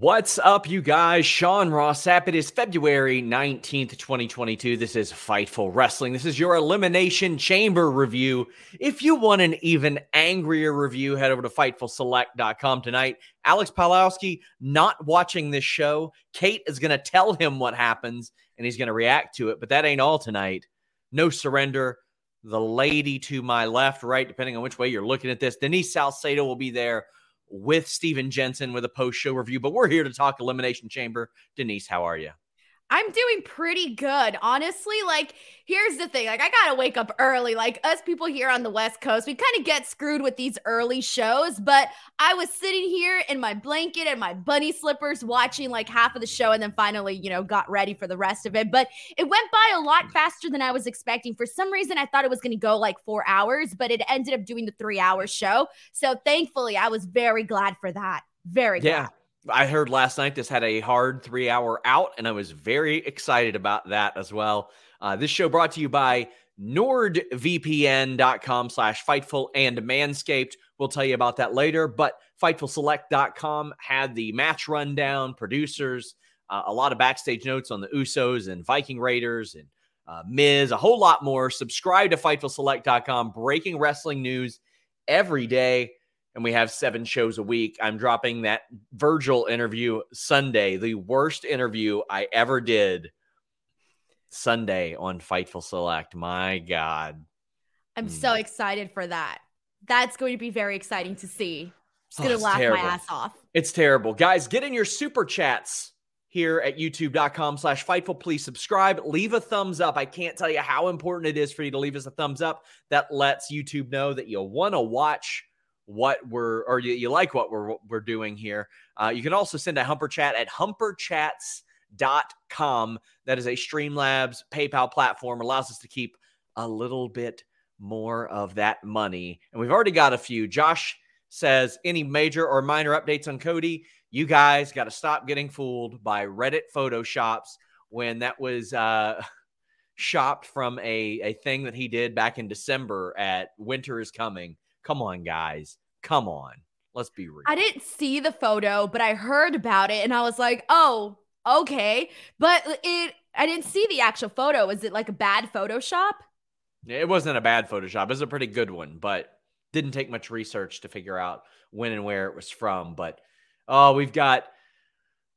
What's up, you guys? Sean Ross Sapp. It is February 19th, 2022. This is Fightful Wrestling. This is your Elimination Chamber review. If you want an even angrier review, head over to FightfulSelect.com tonight. Alex Palowski not watching this show. Kate is going to tell him what happens and he's going to react to it, but that ain't all tonight. No surrender. The lady to my left, right, depending on which way you're looking at this, Denise Salcedo will be there with Steven Jensen with a post show review. But we're here to talk Elimination Chamber. Denise, how are you? I'm doing pretty good. Honestly, like here's the thing. Like I got to wake up early. Like us people here on the West Coast, we kind of get screwed with these early shows, but I was sitting here in my blanket and my bunny slippers watching like half of the show and then finally, you know, got ready for the rest of it. But it went by a lot faster than I was expecting. For some reason, I thought it was going to go like 4 hours, but it ended up doing the 3-hour show. So thankfully, I was very glad for that. Very glad. I heard last night this had a hard three hour out, and I was very excited about that as well. Uh, this show brought to you by nordvpn.com slash fightful and manscaped. We'll tell you about that later but fightfulselect.com had the match rundown producers uh, a lot of backstage notes on the usos and viking raiders and uh, miz a whole lot more. Subscribe to fightfulselect.com breaking wrestling news every day and we have seven shows a week. I'm dropping that Virgil interview Sunday, the worst interview I ever did. Sunday on Fightful Select. My God. I'm mm. so excited for that. That's going to be very exciting to see. Just gonna oh, laugh terrible. my ass off. It's terrible. Guys, get in your super chats here at youtube.com slash fightful. Please subscribe. Leave a thumbs up. I can't tell you how important it is for you to leave us a thumbs up. That lets YouTube know that you want to watch what we're or you, you like what we're we're doing here. Uh, you can also send a humper chat at humperchats.com. That is a Streamlabs PayPal platform, allows us to keep a little bit more of that money. And we've already got a few. Josh says, any major or minor updates on Cody? You guys got to stop getting fooled by Reddit photoshops when that was uh, shopped from a, a thing that he did back in December at Winter is Coming. Come on, guys. Come on. Let's be real. I didn't see the photo, but I heard about it and I was like, oh, okay. But it I didn't see the actual photo. Is it like a bad Photoshop? It wasn't a bad Photoshop. It was a pretty good one, but didn't take much research to figure out when and where it was from. But oh, we've got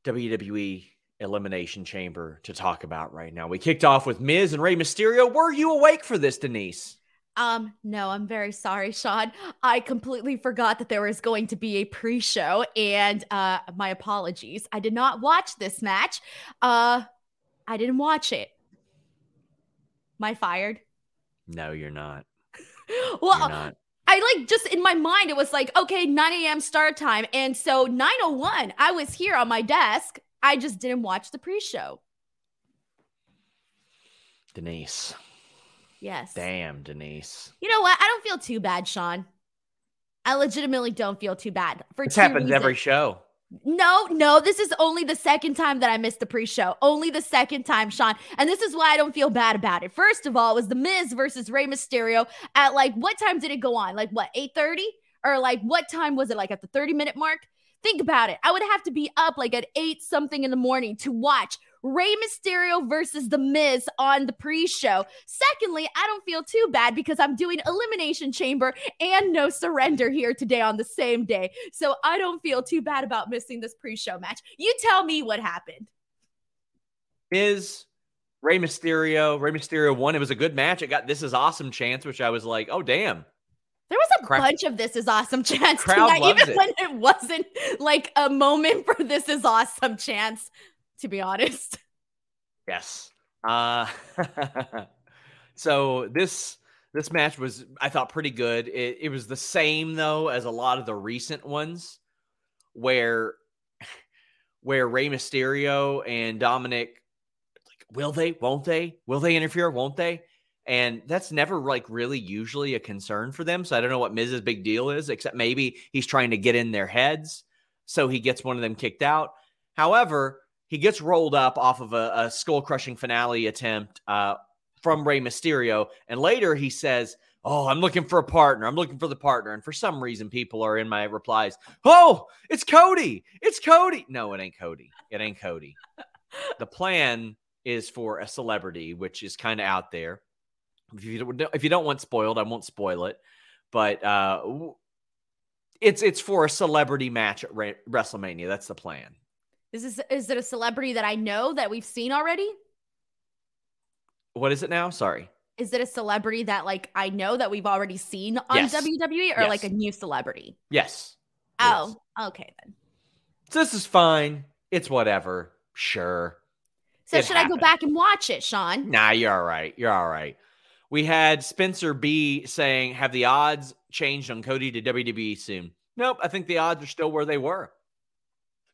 WWE Elimination Chamber to talk about right now. We kicked off with Miz and Rey Mysterio. Were you awake for this, Denise? Um, no, I'm very sorry, Sean. I completely forgot that there was going to be a pre-show, and uh, my apologies. I did not watch this match. Uh, I didn't watch it. Am I fired? No, you're not. well, you're not. I like just in my mind, it was like, okay, 9 a.m. start time. And so 901, I was here on my desk. I just didn't watch the pre-show. Denise. Yes. Damn, Denise. You know what? I don't feel too bad, Sean. I legitimately don't feel too bad. For this happens reasons. every show. No, no, this is only the second time that I missed the pre-show. Only the second time, Sean. And this is why I don't feel bad about it. First of all, it was the Miz versus Rey Mysterio at like what time did it go on? Like what, 8:30? Or like what time was it? Like at the 30 minute mark? Think about it. I would have to be up like at 8 something in the morning to watch Rey Mysterio versus The Miz on the pre show. Secondly, I don't feel too bad because I'm doing Elimination Chamber and No Surrender here today on the same day. So I don't feel too bad about missing this pre show match. You tell me what happened. Is Rey Mysterio, Rey Mysterio won. It was a good match. It got this is awesome chance, which I was like, oh, damn. There was a Crowd, bunch of this is awesome chance tonight, even it. when it wasn't like a moment for this is awesome chance to be honest. Yes. Uh, so this this match was I thought pretty good. It, it was the same though as a lot of the recent ones, where where Rey Mysterio and Dominic, like, will they? Won't they? Will they interfere? Won't they? And that's never like really usually a concern for them. So I don't know what Miz's big deal is, except maybe he's trying to get in their heads. So he gets one of them kicked out. However, he gets rolled up off of a, a skull crushing finale attempt uh, from Rey Mysterio. And later he says, Oh, I'm looking for a partner. I'm looking for the partner. And for some reason, people are in my replies. Oh, it's Cody. It's Cody. No, it ain't Cody. It ain't Cody. the plan is for a celebrity, which is kind of out there. If you, don't, if you don't want spoiled, I won't spoil it. But uh, it's it's for a celebrity match at WrestleMania. That's the plan. Is this is it a celebrity that I know that we've seen already? What is it now? Sorry. Is it a celebrity that like I know that we've already seen on yes. WWE or yes. like a new celebrity? Yes. Oh, yes. okay then. So this is fine. It's whatever. Sure. So it should happened. I go back and watch it, Sean? Nah, you're all right. You're all right. We had Spencer B saying, "Have the odds changed on Cody to WWE soon?" Nope. I think the odds are still where they were.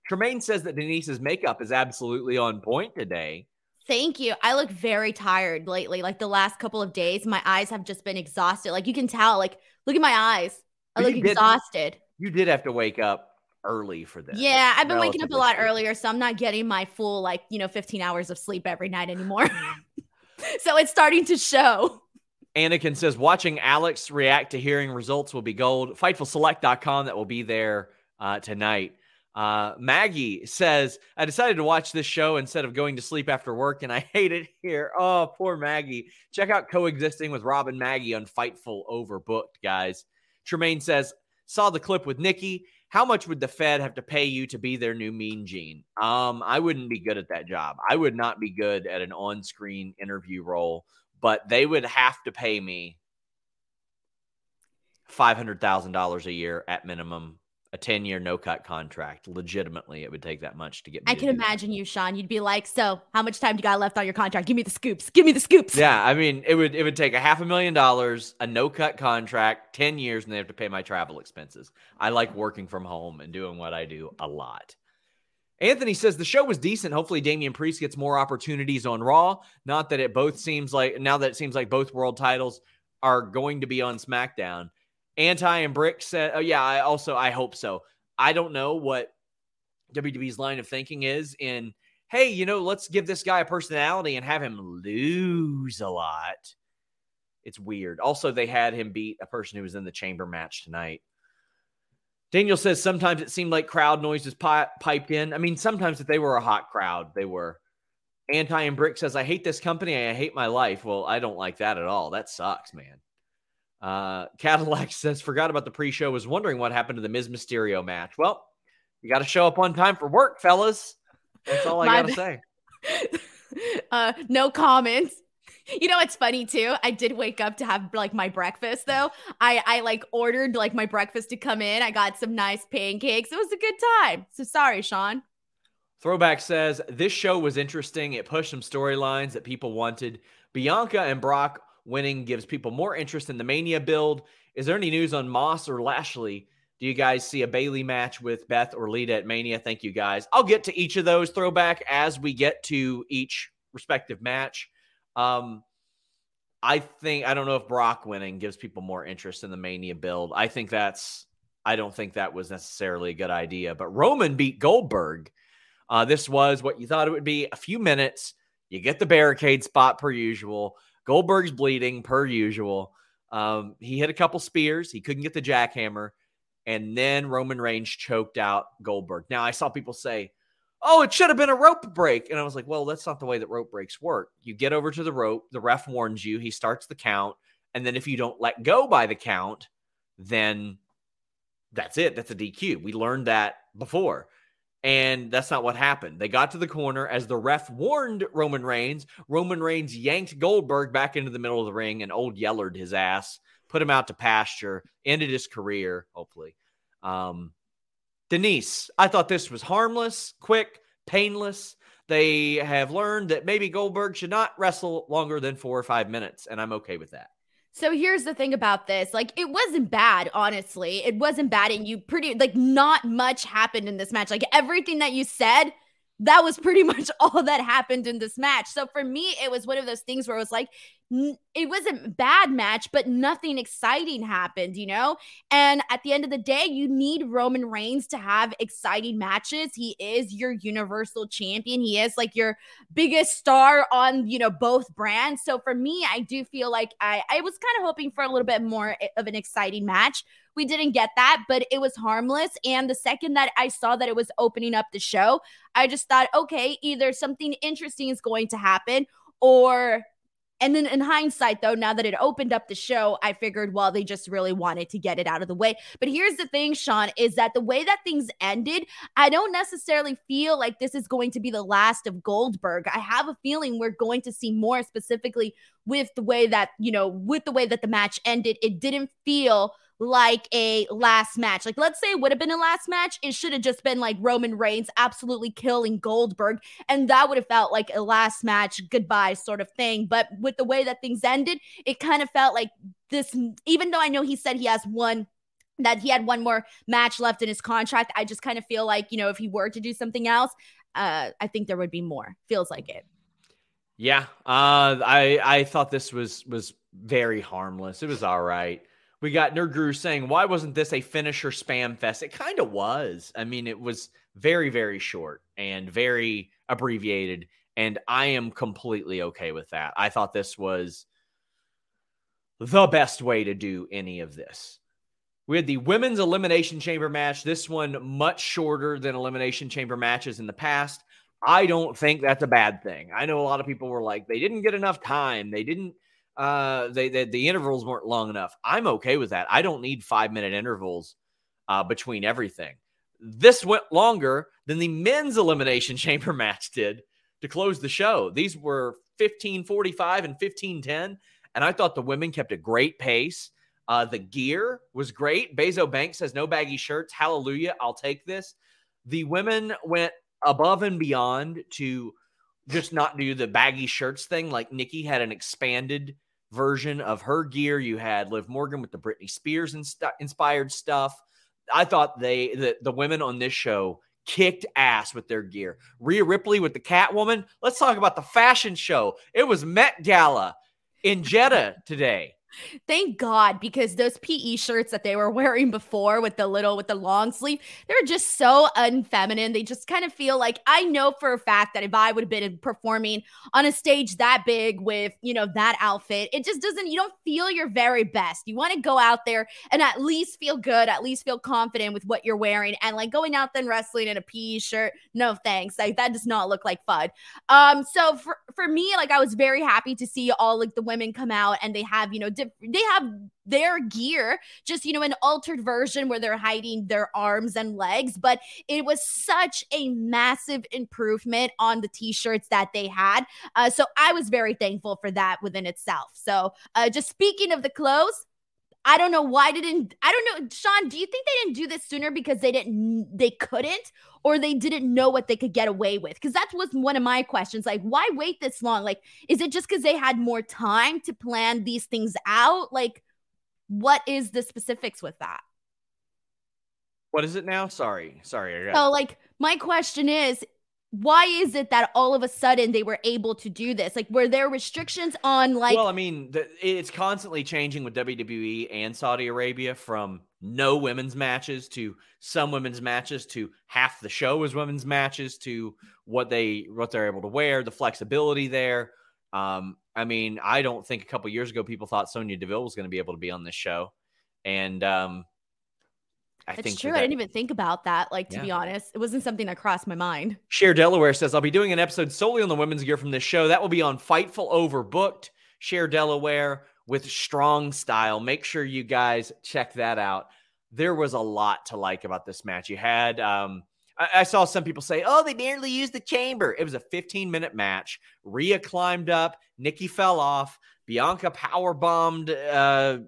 Tremaine says that Denise's makeup is absolutely on point today. Thank you. I look very tired lately. Like the last couple of days, my eyes have just been exhausted. Like you can tell, like, look at my eyes. I look you exhausted. Did, you did have to wake up early for this. Yeah, I've been waking up a lot earlier, so I'm not getting my full, like, you know, 15 hours of sleep every night anymore. so it's starting to show. Anakin says watching Alex react to hearing results will be gold. Fightfulselect.com that will be there uh, tonight. Uh, Maggie says, I decided to watch this show instead of going to sleep after work, and I hate it here. Oh, poor Maggie. Check out Coexisting with Rob and Maggie on Fightful Overbooked, guys. Tremaine says, saw the clip with Nikki. How much would the Fed have to pay you to be their new mean gene? Um, I wouldn't be good at that job. I would not be good at an on screen interview role, but they would have to pay me $500,000 a year at minimum a 10 year no cut contract. Legitimately, it would take that much to get I can imagine that. you, Sean. You'd be like, So, how much time do you got left on your contract? Give me the scoops. Give me the scoops. Yeah. I mean, it would it would take a half a million dollars, a no cut contract, 10 years, and they have to pay my travel expenses. I like working from home and doing what I do a lot. Anthony says the show was decent. Hopefully, Damian Priest gets more opportunities on Raw. Not that it both seems like now that it seems like both world titles are going to be on SmackDown. Anti and Brick said, "Oh yeah, I also I hope so. I don't know what WWE's line of thinking is in, hey, you know, let's give this guy a personality and have him lose a lot. It's weird. Also, they had him beat a person who was in the chamber match tonight. Daniel says sometimes it seemed like crowd noises pi- piped in. I mean, sometimes if they were a hot crowd, they were. Anti and Brick says, I hate this company. I hate my life. Well, I don't like that at all. That sucks, man. Uh, Cadillac says, forgot about the pre show, was wondering what happened to the Miz Mysterio match. Well, you got to show up on time for work, fellas. That's all I got to say. uh, no comments. You know it's funny too? I did wake up to have like my breakfast though. I I like ordered like my breakfast to come in. I got some nice pancakes. It was a good time. So sorry, Sean. Throwback says this show was interesting. It pushed some storylines that people wanted. Bianca and Brock winning gives people more interest in the Mania build. Is there any news on Moss or Lashley? Do you guys see a Bayley match with Beth or Lita at Mania? Thank you guys. I'll get to each of those throwback as we get to each respective match. Um, I think I don't know if Brock winning gives people more interest in the Mania build. I think that's I don't think that was necessarily a good idea. But Roman beat Goldberg. Uh, this was what you thought it would be. A few minutes. You get the barricade spot per usual. Goldberg's bleeding per usual. Um, he hit a couple spears. He couldn't get the jackhammer. And then Roman Reigns choked out Goldberg. Now, I saw people say, oh, it should have been a rope break. And I was like, well, that's not the way that rope breaks work. You get over to the rope, the ref warns you, he starts the count. And then if you don't let go by the count, then that's it. That's a DQ. We learned that before. And that's not what happened. They got to the corner as the ref warned Roman Reigns. Roman Reigns yanked Goldberg back into the middle of the ring and old yellered his ass, put him out to pasture, ended his career, hopefully. Um, Denise, I thought this was harmless, quick, painless. They have learned that maybe Goldberg should not wrestle longer than four or five minutes, and I'm okay with that. So here's the thing about this. Like it wasn't bad, honestly. It wasn't bad and you pretty like not much happened in this match. Like everything that you said, that was pretty much all that happened in this match. So for me, it was one of those things where it was like it wasn't a bad match, but nothing exciting happened, you know? And at the end of the day, you need Roman Reigns to have exciting matches. He is your universal champion. He is like your biggest star on, you know, both brands. So for me, I do feel like I, I was kind of hoping for a little bit more of an exciting match. We didn't get that, but it was harmless. And the second that I saw that it was opening up the show, I just thought, okay, either something interesting is going to happen or and then in hindsight, though, now that it opened up the show, I figured, well, they just really wanted to get it out of the way. But here's the thing, Sean, is that the way that things ended, I don't necessarily feel like this is going to be the last of Goldberg. I have a feeling we're going to see more specifically with the way that, you know, with the way that the match ended. It didn't feel like a last match. Like, let's say it would have been a last match. It should have just been like Roman Reigns absolutely killing Goldberg. And that would have felt like a last match, goodbye sort of thing. But with the way that things ended, it kind of felt like this, even though I know he said he has one that he had one more match left in his contract. I just kind of feel like, you know, if he were to do something else, uh, I think there would be more. Feels like it. Yeah. Uh, I I thought this was was very harmless. It was all right. We got Nerd Guru saying, why wasn't this a finisher spam fest? It kind of was. I mean, it was very, very short and very abbreviated. And I am completely okay with that. I thought this was the best way to do any of this. We had the women's elimination chamber match. This one much shorter than elimination chamber matches in the past. I don't think that's a bad thing. I know a lot of people were like, they didn't get enough time. They didn't uh, they, they, the intervals weren't long enough. I'm okay with that. I don't need five minute intervals uh, between everything. This went longer than the men's elimination chamber match did to close the show. These were 1545 and 1510. And I thought the women kept a great pace. Uh, the gear was great. Bezo Banks says no baggy shirts. Hallelujah. I'll take this. The women went above and beyond to just not do the baggy shirts thing. Like Nikki had an expanded version of her gear. You had Liv Morgan with the Britney Spears inspired stuff. I thought they the, the women on this show kicked ass with their gear. Rhea Ripley with the Catwoman. Let's talk about the fashion show. It was Met Gala in Jeddah today. Thank God, because those PE shirts that they were wearing before with the little, with the long sleeve, they're just so unfeminine. They just kind of feel like I know for a fact that if I would have been performing on a stage that big with, you know, that outfit, it just doesn't, you don't feel your very best. You want to go out there and at least feel good, at least feel confident with what you're wearing. And like going out then wrestling in a PE shirt, no thanks. Like that does not look like fun. Um, so for, for me, like I was very happy to see all like the women come out and they have, you know, they have their gear, just, you know, an altered version where they're hiding their arms and legs. But it was such a massive improvement on the t shirts that they had. Uh, so I was very thankful for that within itself. So uh, just speaking of the clothes, I don't know why didn't I don't know Sean do you think they didn't do this sooner because they didn't they couldn't or they didn't know what they could get away with cuz that was one of my questions like why wait this long like is it just cuz they had more time to plan these things out like what is the specifics with that What is it now sorry sorry So like my question is why is it that all of a sudden they were able to do this? Like, were there restrictions on like? Well, I mean, the, it's constantly changing with WWE and Saudi Arabia from no women's matches to some women's matches to half the show is women's matches to what they what they're able to wear, the flexibility there. Um, I mean, I don't think a couple years ago people thought Sonya Deville was going to be able to be on this show, and um, I it's think true. That, I didn't even think about that. Like to yeah. be honest, it wasn't something that crossed my mind. Share Delaware says I'll be doing an episode solely on the women's gear from this show. That will be on Fightful Overbooked. Share Delaware with strong style. Make sure you guys check that out. There was a lot to like about this match. You had um, I, I saw some people say, "Oh, they barely used the chamber." It was a 15 minute match. Rhea climbed up. Nikki fell off. Bianca power bombed. Uh,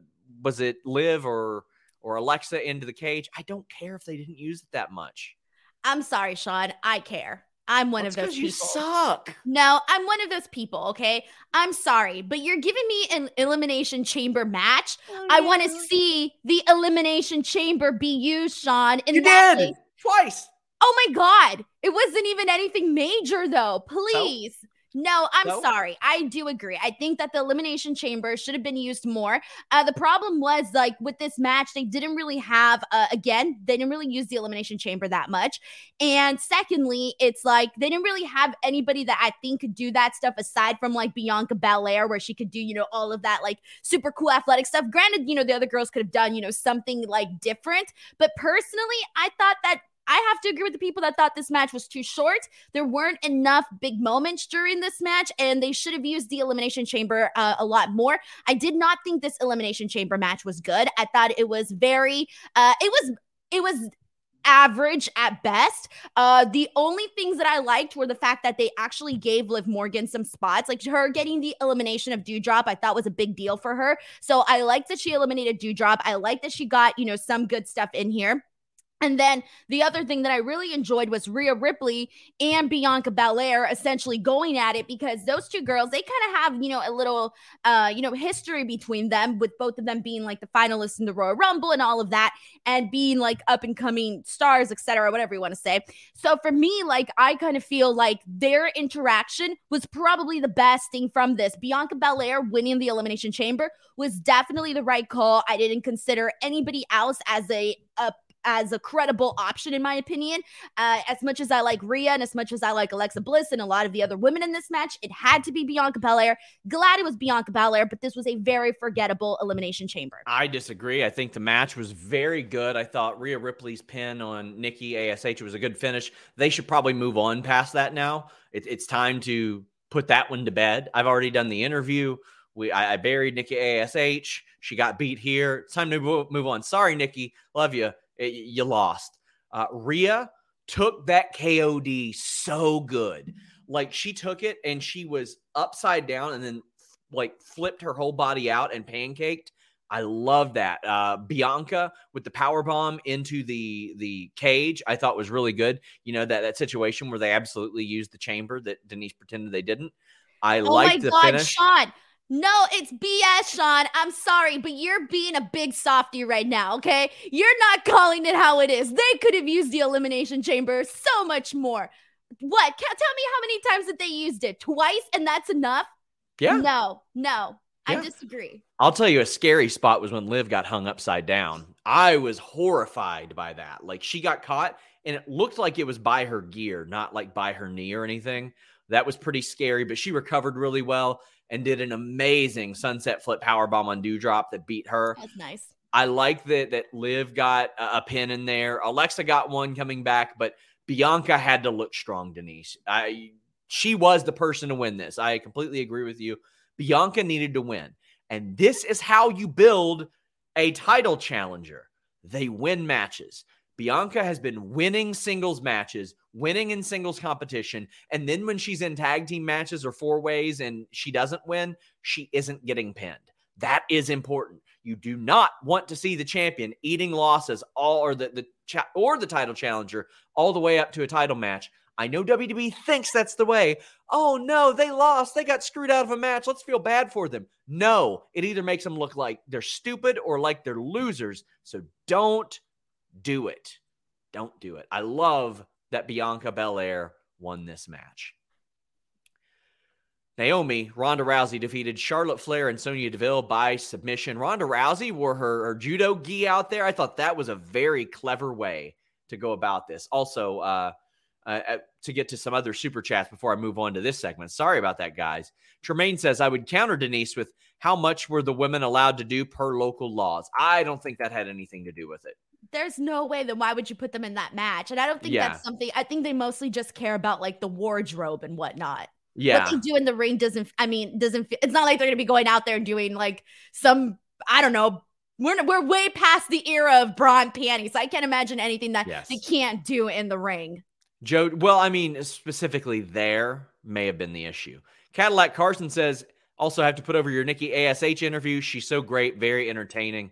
was it Liv or? or Alexa into the cage. I don't care if they didn't use it that much. I'm sorry, Sean. I care. I'm one That's of those people. You suck. No, I'm one of those people, okay? I'm sorry, but you're giving me an elimination chamber match. Oh, I want to see the elimination chamber be used, Sean. In you did way. twice. Oh my god. It wasn't even anything major though. Please. So? No, I'm no? sorry. I do agree. I think that the elimination chamber should have been used more. Uh, the problem was like with this match, they didn't really have. Uh, again, they didn't really use the elimination chamber that much. And secondly, it's like they didn't really have anybody that I think could do that stuff aside from like Bianca Belair, where she could do you know all of that like super cool athletic stuff. Granted, you know the other girls could have done you know something like different, but personally, I thought that I have to agree with the people that thought this match was too short. There weren't enough big moments during this match, and they should have used the Elimination Chamber uh, a lot more. I did not think this Elimination Chamber match was good. I thought it was very, uh, it was, it was average at best. Uh, the only things that I liked were the fact that they actually gave Liv Morgan some spots, like her getting the elimination of Doudrop. I thought was a big deal for her. So I liked that she eliminated Doudrop. I liked that she got you know some good stuff in here. And then the other thing that I really enjoyed was Rhea Ripley and Bianca Belair essentially going at it because those two girls, they kind of have, you know, a little, uh, you know, history between them with both of them being like the finalists in the Royal Rumble and all of that and being like up and coming stars, etc., whatever you want to say. So for me, like, I kind of feel like their interaction was probably the best thing from this. Bianca Belair winning the Elimination Chamber was definitely the right call. I didn't consider anybody else as a, a as a credible option, in my opinion. Uh, as much as I like Rhea and as much as I like Alexa Bliss and a lot of the other women in this match, it had to be Bianca Belair. Glad it was Bianca Belair, but this was a very forgettable elimination chamber. I disagree. I think the match was very good. I thought Rhea Ripley's pin on Nikki ASH was a good finish. They should probably move on past that now. It, it's time to put that one to bed. I've already done the interview. We I, I buried Nikki ASH. She got beat here. It's time to move, move on. Sorry, Nikki. Love you it, you lost. Uh, Rhea took that KOD so good. Like she took it and she was upside down and then like flipped her whole body out and pancaked. I love that. Uh, Bianca with the power bomb into the the cage, I thought was really good. You know that that situation where they absolutely used the chamber that Denise pretended they didn't. I oh liked the God, finish. No, it's BS, Sean. I'm sorry, but you're being a big softy right now, okay? You're not calling it how it is. They could have used the elimination chamber so much more. What? Tell me how many times that they used it? Twice, and that's enough? Yeah. No, no. Yeah. I disagree. I'll tell you a scary spot was when Liv got hung upside down. I was horrified by that. Like she got caught and it looked like it was by her gear, not like by her knee or anything. That was pretty scary, but she recovered really well and did an amazing sunset flip power bomb on Doudrop that beat her. That's nice. I like that that Liv got a, a pin in there. Alexa got one coming back, but Bianca had to look strong, Denise. I she was the person to win this. I completely agree with you. Bianca needed to win. And this is how you build a title challenger. They win matches. Bianca has been winning singles matches, winning in singles competition. And then when she's in tag team matches or four ways and she doesn't win, she isn't getting pinned. That is important. You do not want to see the champion eating losses all or the, the cha- or the title challenger all the way up to a title match. I know WWE thinks that's the way. Oh no, they lost. They got screwed out of a match. Let's feel bad for them. No, it either makes them look like they're stupid or like they're losers. So don't do it. Don't do it. I love that Bianca Belair won this match. Naomi, Ronda Rousey defeated Charlotte Flair and Sonya Deville by submission. Ronda Rousey wore her, her judo gi out there. I thought that was a very clever way to go about this. Also, uh, uh, uh, to get to some other super chats before I move on to this segment. Sorry about that, guys. Tremaine says I would counter Denise with how much were the women allowed to do per local laws. I don't think that had anything to do with it there's no way then why would you put them in that match? And I don't think yeah. that's something I think they mostly just care about like the wardrobe and whatnot. Yeah. What they do in the ring doesn't I mean, doesn't it's not like they're gonna be going out there and doing like some I don't know. We're, we're way past the era of bra and panties. So I can't imagine anything that yes. they can't do in the ring. Joe, well, I mean, specifically there may have been the issue. Cadillac Carson says, also have to put over your Nikki ASH interview. She's so great, very entertaining.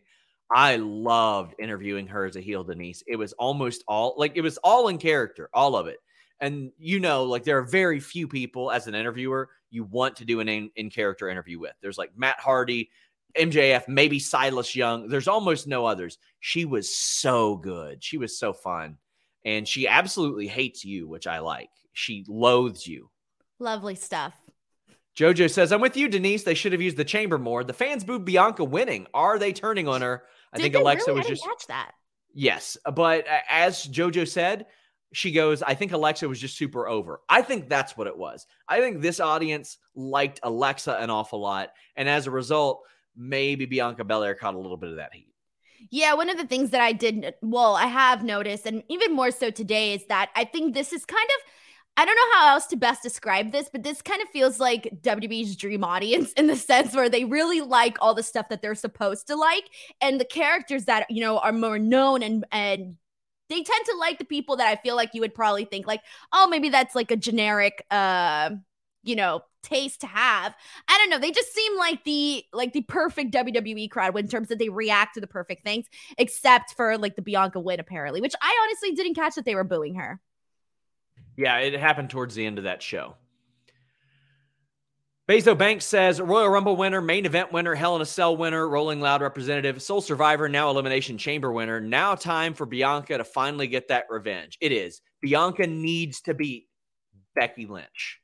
I loved interviewing her as a heel, Denise. It was almost all like it was all in character, all of it. And you know, like there are very few people as an interviewer you want to do an in, in character interview with. There's like Matt Hardy, MJF, maybe Silas Young. There's almost no others. She was so good. She was so fun. And she absolutely hates you, which I like. She loathes you. Lovely stuff. Jojo says, I'm with you, Denise. They should have used the chamber more. The fans booed Bianca winning. Are they turning on her? I Did think Alexa really? was I just. catch that. Yes. But uh, as Jojo said, she goes, I think Alexa was just super over. I think that's what it was. I think this audience liked Alexa an awful lot. And as a result, maybe Bianca Belair caught a little bit of that heat. Yeah, one of the things that I did, well, I have noticed, and even more so today, is that I think this is kind of, I don't know how else to best describe this, but this kind of feels like WWE's dream audience in the sense where they really like all the stuff that they're supposed to like, and the characters that you know are more known and and they tend to like the people that I feel like you would probably think like, oh, maybe that's like a generic, uh, you know, taste to have. I don't know. They just seem like the like the perfect WWE crowd in terms that they react to the perfect things, except for like the Bianca win apparently, which I honestly didn't catch that they were booing her. Yeah, it happened towards the end of that show. Bezo Banks says Royal Rumble winner, main event winner, Hell in a Cell winner, Rolling Loud representative, Sole Survivor, now Elimination Chamber winner. Now time for Bianca to finally get that revenge. It is. Bianca needs to beat Becky Lynch.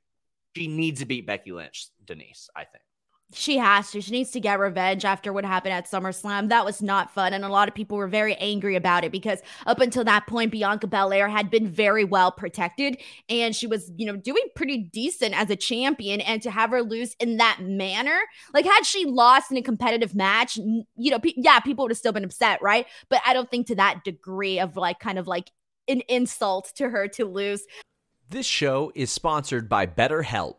She needs to beat Becky Lynch, Denise, I think. She has to. She needs to get revenge after what happened at SummerSlam. That was not fun. And a lot of people were very angry about it because up until that point, Bianca Belair had been very well protected and she was, you know, doing pretty decent as a champion. And to have her lose in that manner, like had she lost in a competitive match, you know, pe- yeah, people would have still been upset, right? But I don't think to that degree of like kind of like an insult to her to lose. This show is sponsored by BetterHelp.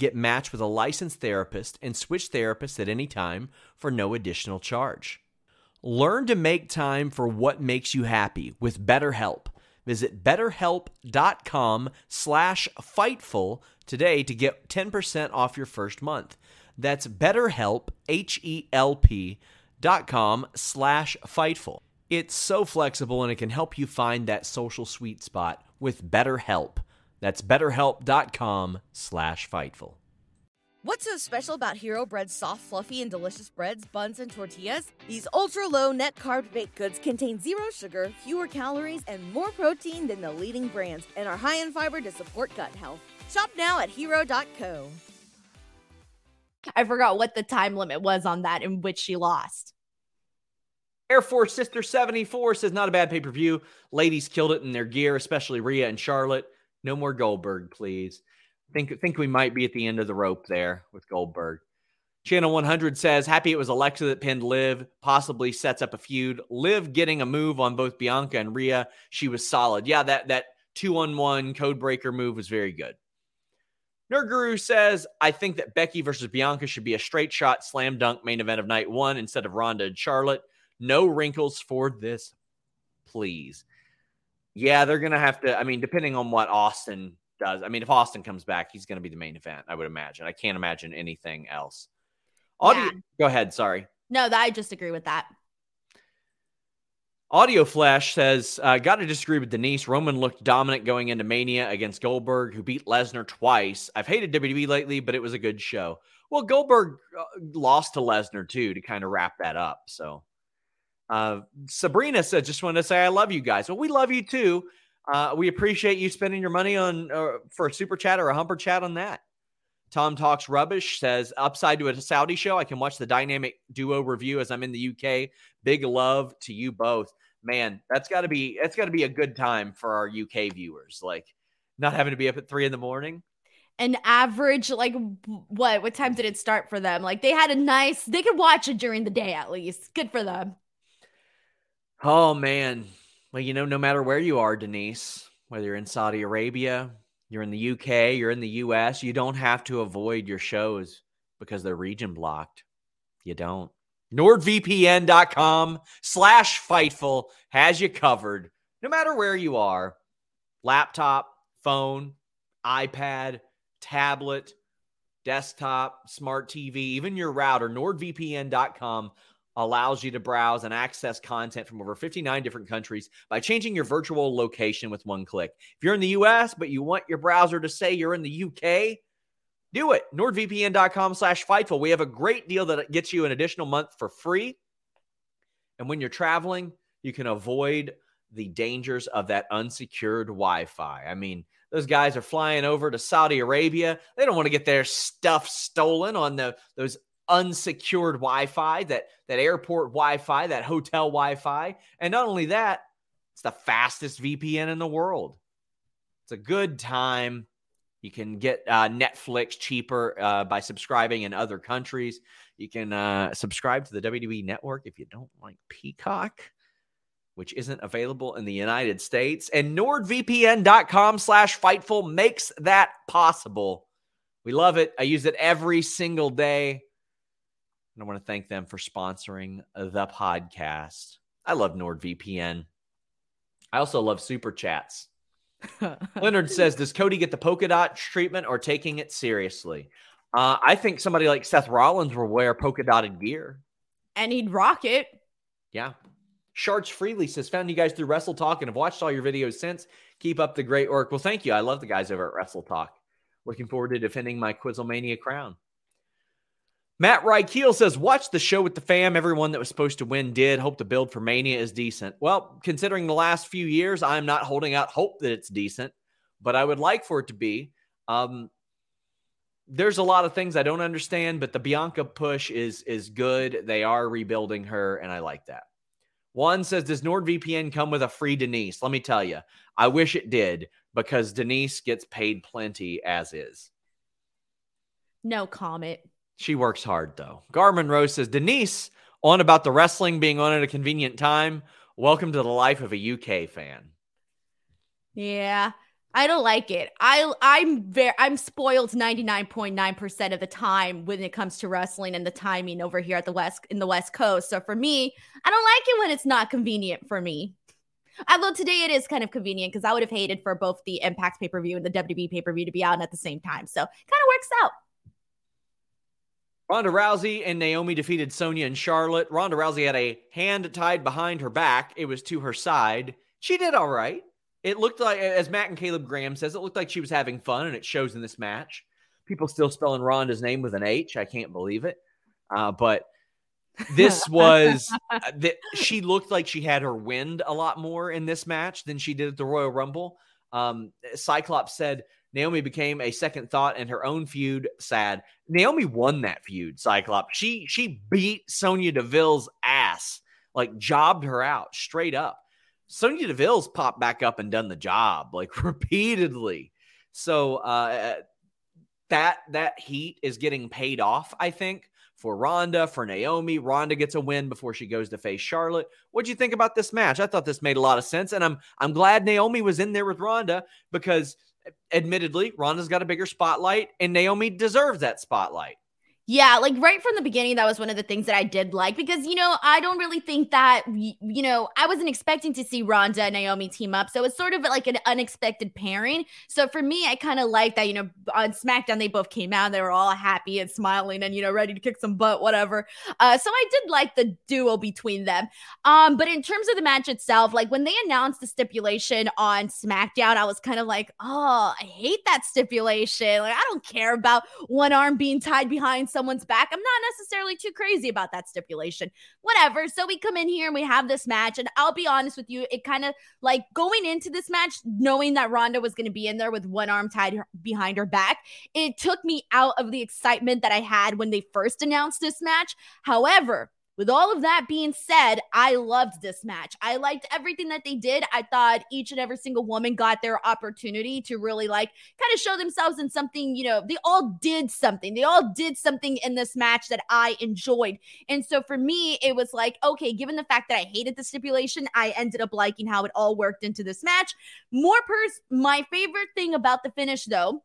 get matched with a licensed therapist, and switch therapists at any time for no additional charge. Learn to make time for what makes you happy with BetterHelp. Visit betterhelp.com slash Fightful today to get 10% off your first month. That's betterhelp, H-E-L-P dot com slash Fightful. It's so flexible and it can help you find that social sweet spot with BetterHelp. That's betterhelp.com slash Fightful. What's so special about Hero Bread's soft, fluffy, and delicious breads, buns, and tortillas? These ultra low net carb baked goods contain zero sugar, fewer calories, and more protein than the leading brands, and are high in fiber to support gut health. Shop now at hero.co. I forgot what the time limit was on that in which she lost. Air Force Sister 74 says, not a bad pay per view. Ladies killed it in their gear, especially Rhea and Charlotte. No more Goldberg, please. Think think we might be at the end of the rope there with Goldberg. Channel 100 says, happy it was Alexa that pinned Liv, possibly sets up a feud. Liv getting a move on both Bianca and Rhea. She was solid. Yeah, that that two on one code breaker move was very good. Nerd says, I think that Becky versus Bianca should be a straight shot slam dunk main event of night one instead of Ronda and Charlotte. No wrinkles for this, please. Yeah, they're going to have to. I mean, depending on what Austin does. I mean, if Austin comes back, he's going to be the main event, I would imagine. I can't imagine anything else. Audio, Yeah. go ahead. Sorry. No, that, I just agree with that. Audio Flash says, uh, got to disagree with Denise. Roman looked dominant going into Mania against Goldberg, who beat Lesnar twice. I've hated WWE lately, but it was a good show. Well, Goldberg uh, lost to Lesnar too to kind of wrap that up. So, uh, Sabrina said, just wanted to say I love you guys. Well, we love you too. Uh, we appreciate you spending your money on uh, for a super chat or a humper chat on that. Tom Talks Rubbish says, upside to a Saudi show, I can watch the dynamic duo review as I'm in the UK. Big love to you both. Man, that's got to be that's got to be a good time for our UK viewers. Like not having to be up at three in the morning. an average like what what time did it start for them? Like they had a nice they could watch it during the day at least. Good for them. Oh man. Well, you know, no matter where you are, Denise, whether you're in Saudi Arabia, you're in the UK, you're in the US, you don't have to avoid your shows because they're region blocked. You don't. NordVPN.com slash Fightful has you covered no matter where you are laptop, phone, iPad, tablet, desktop, smart TV, even your router. NordVPN.com allows you to browse and access content from over 59 different countries by changing your virtual location with one click. If you're in the US, but you want your browser to say you're in the UK, do it. NordVPN.com slash Fightful. We have a great deal that gets you an additional month for free. And when you're traveling, you can avoid the dangers of that unsecured Wi Fi. I mean, those guys are flying over to Saudi Arabia. They don't want to get their stuff stolen on the those unsecured Wi-Fi, that that airport Wi-Fi, that hotel Wi-Fi. And not only that, it's the fastest VPN in the world. It's a good time. You can get uh, Netflix cheaper uh, by subscribing in other countries. You can uh, subscribe to the WWE network if you don't like Peacock, which isn't available in the United States. And NordVPN.com slash Fightful makes that possible. We love it. I use it every single day. And I want to thank them for sponsoring the podcast. I love NordVPN. I also love super chats. Leonard says, Does Cody get the polka dot treatment or taking it seriously? Uh, I think somebody like Seth Rollins will wear polka dotted gear. And he'd rock it. Yeah. Shards Freely says, Found you guys through Wrestle Talk and have watched all your videos since. Keep up the great work. Well, thank you. I love the guys over at Wrestle Talk. Looking forward to defending my Quizzlemania crown. Matt Rykeel says, watch the show with the fam. Everyone that was supposed to win did. Hope the build for Mania is decent. Well, considering the last few years, I'm not holding out hope that it's decent, but I would like for it to be. Um, there's a lot of things I don't understand, but the Bianca push is is good. They are rebuilding her, and I like that. One says, Does NordVPN come with a free Denise? Let me tell you, I wish it did because Denise gets paid plenty as is. No comment. She works hard though. Garmin Rose says, Denise, on about the wrestling being on at a convenient time. Welcome to the life of a UK fan. Yeah. I don't like it. I I'm very I'm spoiled 99.9% of the time when it comes to wrestling and the timing over here at the west in the West Coast. So for me, I don't like it when it's not convenient for me. Although today it is kind of convenient because I would have hated for both the Impact pay-per-view and the WWE pay-per-view to be out at the same time. So kind of works out. Ronda Rousey and Naomi defeated Sonya and Charlotte. Ronda Rousey had a hand tied behind her back. It was to her side. She did all right. It looked like, as Matt and Caleb Graham says, it looked like she was having fun, and it shows in this match. People still spelling Ronda's name with an H. I can't believe it. Uh, but this was, uh, th- she looked like she had her wind a lot more in this match than she did at the Royal Rumble. Um, Cyclops said Naomi became a second thought in her own feud. Sad. Naomi won that feud, Cyclops. She she beat Sonya Deville's ass, like jobbed her out straight up. Sonya Deville's popped back up and done the job like repeatedly. So uh, that that heat is getting paid off, I think, for Ronda, for Naomi. Ronda gets a win before she goes to face Charlotte. What'd you think about this match? I thought this made a lot of sense, and I'm I'm glad Naomi was in there with Ronda because admittedly, Ronda's got a bigger spotlight, and Naomi deserves that spotlight. Yeah, like right from the beginning, that was one of the things that I did like because, you know, I don't really think that, you know, I wasn't expecting to see Ronda and Naomi team up. So it's sort of like an unexpected pairing. So for me, I kind of like that, you know, on SmackDown, they both came out. They were all happy and smiling and, you know, ready to kick some butt, whatever. Uh, so I did like the duo between them. Um, but in terms of the match itself, like when they announced the stipulation on SmackDown, I was kind of like, oh, I hate that stipulation. Like, I don't care about one arm being tied behind someone's back. I'm not necessarily too crazy about that stipulation. Whatever. So we come in here and we have this match. And I'll be honest with you, it kind of like going into this match, knowing that Ronda was going to be in there with one arm tied behind her back, it took me out of the excitement that I had when they first announced this match. However, with all of that being said, I loved this match. I liked everything that they did. I thought each and every single woman got their opportunity to really like kind of show themselves in something, you know, they all did something. They all did something in this match that I enjoyed. And so for me, it was like, okay, given the fact that I hated the stipulation, I ended up liking how it all worked into this match. More pers my favorite thing about the finish though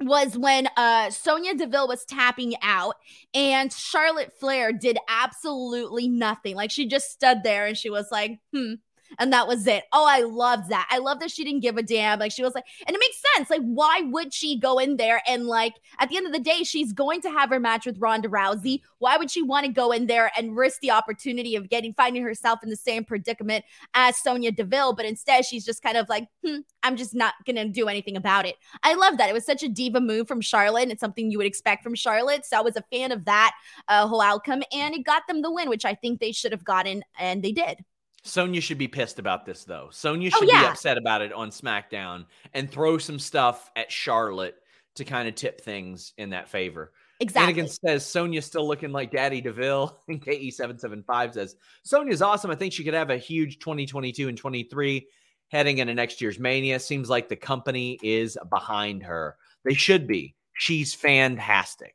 was when uh Sonya Deville was tapping out and Charlotte Flair did absolutely nothing. Like she just stood there and she was like, hmm, and that was it. Oh, I loved that. I love that she didn't give a damn. Like she was like, and it makes sense. Like, why would she go in there and like at the end of the day, she's going to have her match with Ronda Rousey. Why would she want to go in there and risk the opportunity of getting finding herself in the same predicament as Sonya Deville? But instead, she's just kind of like, hmm, I'm just not gonna do anything about it. I love that. It was such a diva move from Charlotte, it's something you would expect from Charlotte. So I was a fan of that uh, whole outcome, and it got them the win, which I think they should have gotten, and they did. Sonya should be pissed about this though. Sonya oh, should oh, yeah. be upset about it on SmackDown and throw some stuff at Charlotte to kind of tip things in that favor. Exactly. Anakin says Sonya's still looking like Daddy DeVille. And KE775 says Sonya's awesome. I think she could have a huge 2022 and 23 heading into next year's Mania. Seems like the company is behind her. They should be. She's fantastic.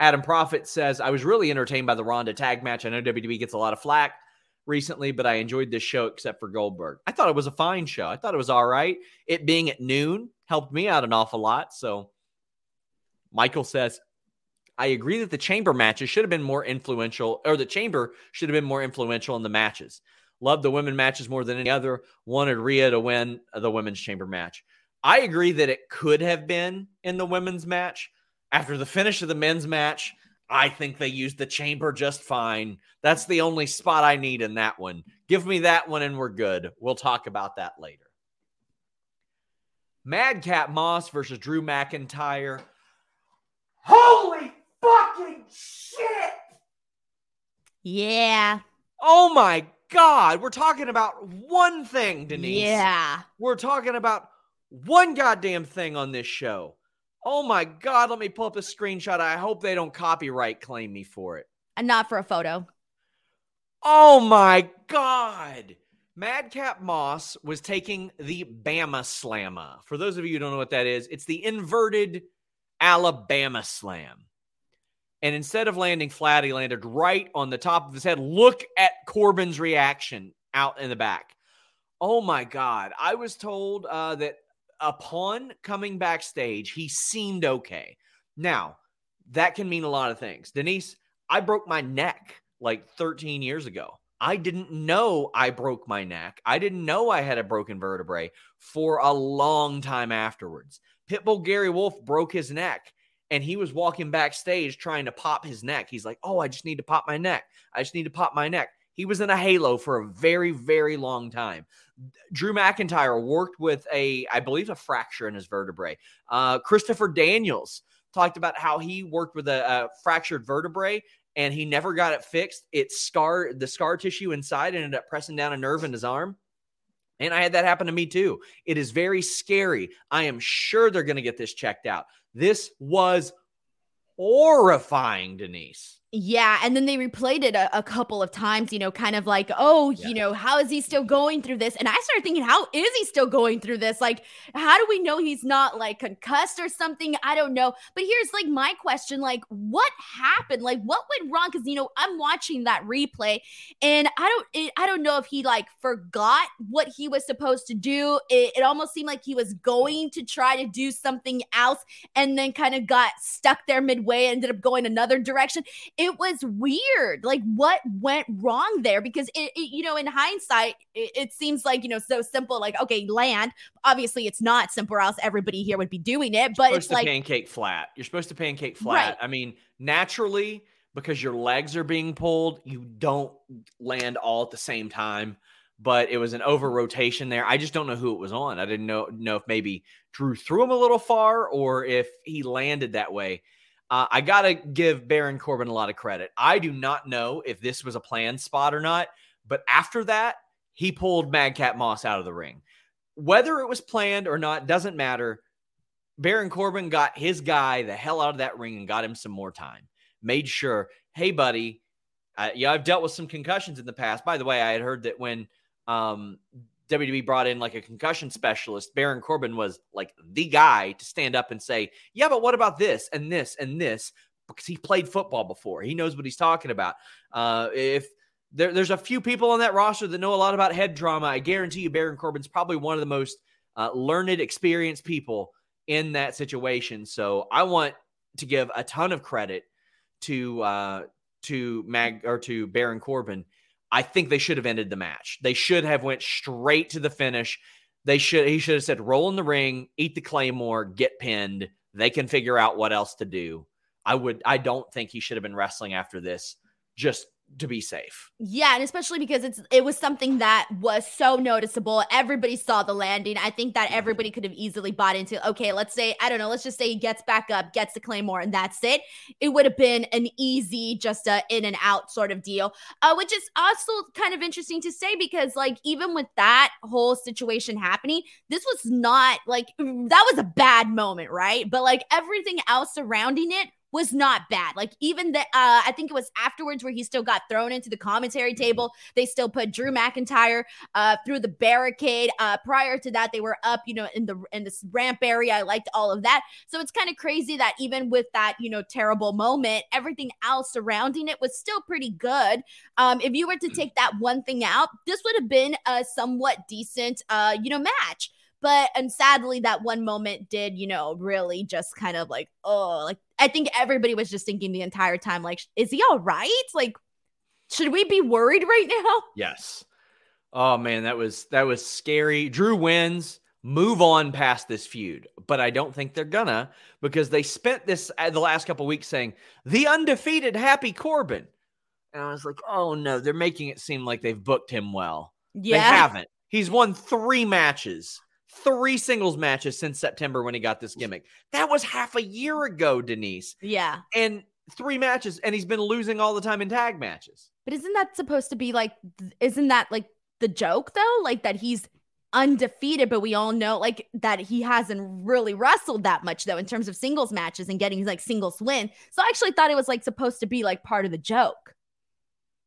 Adam Prophet says, I was really entertained by the Ronda tag match. I know WWE gets a lot of flack recently, but I enjoyed this show except for Goldberg. I thought it was a fine show. I thought it was all right. It being at noon helped me out an awful lot. So Michael says, I agree that the chamber matches should have been more influential, or the chamber should have been more influential in the matches. Love the women matches more than any other. Wanted Rhea to win the women's chamber match. I agree that it could have been in the women's match. After the finish of the men's match, I think they used the chamber just fine. That's the only spot I need in that one. Give me that one and we're good. We'll talk about that later. Madcap Moss versus Drew McIntyre. Holy fucking shit! Yeah. Oh my God. We're talking about one thing, Denise. Yeah. We're talking about one goddamn thing on this show. Oh my God, let me pull up a screenshot. I hope they don't copyright claim me for it. And not for a photo. Oh my God. Madcap Moss was taking the Bama Slamma. For those of you who don't know what that is, it's the inverted Alabama Slam. And instead of landing flat, he landed right on the top of his head. Look at Corbin's reaction out in the back. Oh my God. I was told uh, that upon coming backstage, he seemed okay. Now, that can mean a lot of things. Denise, I broke my neck like 13 years ago. I didn't know I broke my neck. I didn't know I had a broken vertebrae for a long time afterwards. Pitbull Gary Wolf broke his neck and he was walking backstage trying to pop his neck. He's like, Oh, I just need to pop my neck. I just need to pop my neck. He was in a halo for a very, very long time. Drew McIntyre worked with a, I believe, a fracture in his vertebrae. Uh, Christopher Daniels talked about how he worked with a, a fractured vertebrae and he never got it fixed. It scarred the scar tissue inside and ended up pressing down a nerve in his arm. And I had that happen to me too. It is very scary. I am sure they're going to get this checked out. This was horrifying, Denise. Yeah, and then they replayed it a, a, couple of times, you know, kind of like, oh, yeah. you know, how is he still going through this? And I started thinking, how is he still going through this? Like, how do we know he's not like concussed or something? I don't know. But here's like my question like, what happened? Like, what went wrong? Because, you know, I'm watching that replay and I don't, it, I don't know if he like forgot what he was supposed to do. It, it almost seemed like he was going to try to do something else and then kind of got stuck there midway, and ended up going another direction. It it was weird. Like, what went wrong there? Because it, it you know, in hindsight, it, it, seems like you know so simple. Like, okay, land. Obviously, it's not simple, or else everybody here would be doing it. But it's like pancake flat. You're supposed to pancake flat. Right. I mean, naturally, because your legs are being pulled, you don't land all at the same time. But it was an over rotation there. I just don't know who it was on. I didn't know know if maybe Drew threw him a little far or if he landed that way. Uh, I got to give Baron Corbin a lot of credit. I do not know if this was a planned spot or not, but after that, he pulled Madcap Moss out of the ring. Whether it was planned or not doesn't matter. Baron Corbin got his guy the hell out of that ring and got him some more time. Made sure, hey, buddy, Uh, yeah, I've dealt with some concussions in the past. By the way, I had heard that when um, WWE brought in like a concussion specialist, Baron Corbin was like the guy to stand up and say, "Yeah, but what about this and this and this?" Because he played football before, he knows what he's talking about. Uh, if there, there's a few people on that roster that know a lot about head trauma, I guarantee you, Baron Corbin's probably one of the most uh, learned, experienced people in that situation. So I want to give a ton of credit to uh, to Mag or to Baron Corbin. I think they should have ended the match. They should have went straight to the finish. They should he should have said roll in the ring, eat the claymore, get pinned. They can figure out what else to do. I would I don't think he should have been wrestling after this. Just to be safe. Yeah, and especially because it's it was something that was so noticeable. Everybody saw the landing. I think that everybody could have easily bought into. Okay, let's say I don't know. Let's just say he gets back up, gets the claymore, and that's it. It would have been an easy, just a in and out sort of deal. Uh, which is also kind of interesting to say because like even with that whole situation happening, this was not like that was a bad moment, right? But like everything else surrounding it was not bad. Like even the uh I think it was afterwards where he still got thrown into the commentary mm-hmm. table. They still put Drew McIntyre uh through the barricade. Uh prior to that, they were up, you know, in the in this ramp area. I liked all of that. So it's kind of crazy that even with that, you know, terrible moment, everything else surrounding it was still pretty good. Um, if you were to take that one thing out, this would have been a somewhat decent uh, you know, match. But and sadly, that one moment did, you know, really just kind of like, oh, like I think everybody was just thinking the entire time, like, is he all right? Like, should we be worried right now? Yes. Oh man, that was that was scary. Drew wins. Move on past this feud, but I don't think they're gonna because they spent this uh, the last couple weeks saying the undefeated Happy Corbin, and I was like, oh no, they're making it seem like they've booked him well. Yeah, they haven't. He's won three matches three singles matches since September when he got this gimmick. That was half a year ago, Denise. Yeah. And three matches, and he's been losing all the time in tag matches. But isn't that supposed to be like, isn't that like the joke though? Like that he's undefeated, but we all know like that he hasn't really wrestled that much though in terms of singles matches and getting like singles win. So I actually thought it was like supposed to be like part of the joke.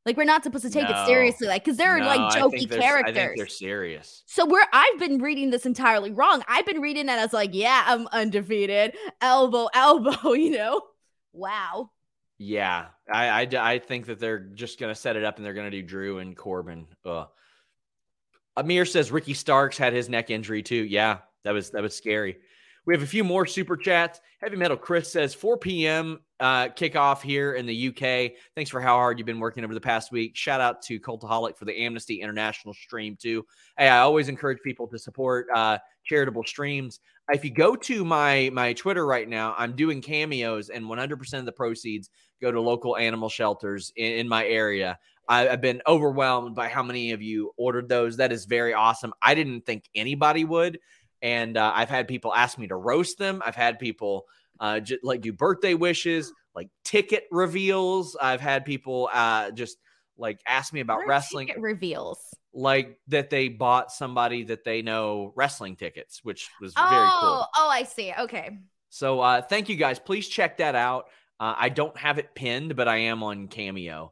Like we're not supposed to take no. it seriously, like because they're no, like jokey characters. I think they're serious. So we're I've been reading this entirely wrong. I've been reading it as like, yeah, I'm undefeated, elbow, elbow. You know, wow. Yeah, I, I, I think that they're just gonna set it up and they're gonna do Drew and Corbin. Ugh. Amir says Ricky Starks had his neck injury too. Yeah, that was that was scary. We have a few more super chats. Heavy Metal Chris says 4 p.m. Uh, kickoff here in the UK. Thanks for how hard you've been working over the past week. Shout out to Cultaholic for the Amnesty International stream too. Hey, I always encourage people to support uh, charitable streams. If you go to my my Twitter right now, I'm doing cameos, and 100% of the proceeds go to local animal shelters in, in my area. I, have been overwhelmed by how many of you ordered those. That is very awesome. I didn't think anybody would. And uh, I've had people ask me to roast them. I've had people uh, j- like do birthday wishes, like ticket reveals. I've had people uh, just like ask me about wrestling reveals, like that they bought somebody that they know wrestling tickets, which was oh, very cool. Oh, I see. Okay. So uh, thank you guys. Please check that out. Uh, I don't have it pinned, but I am on Cameo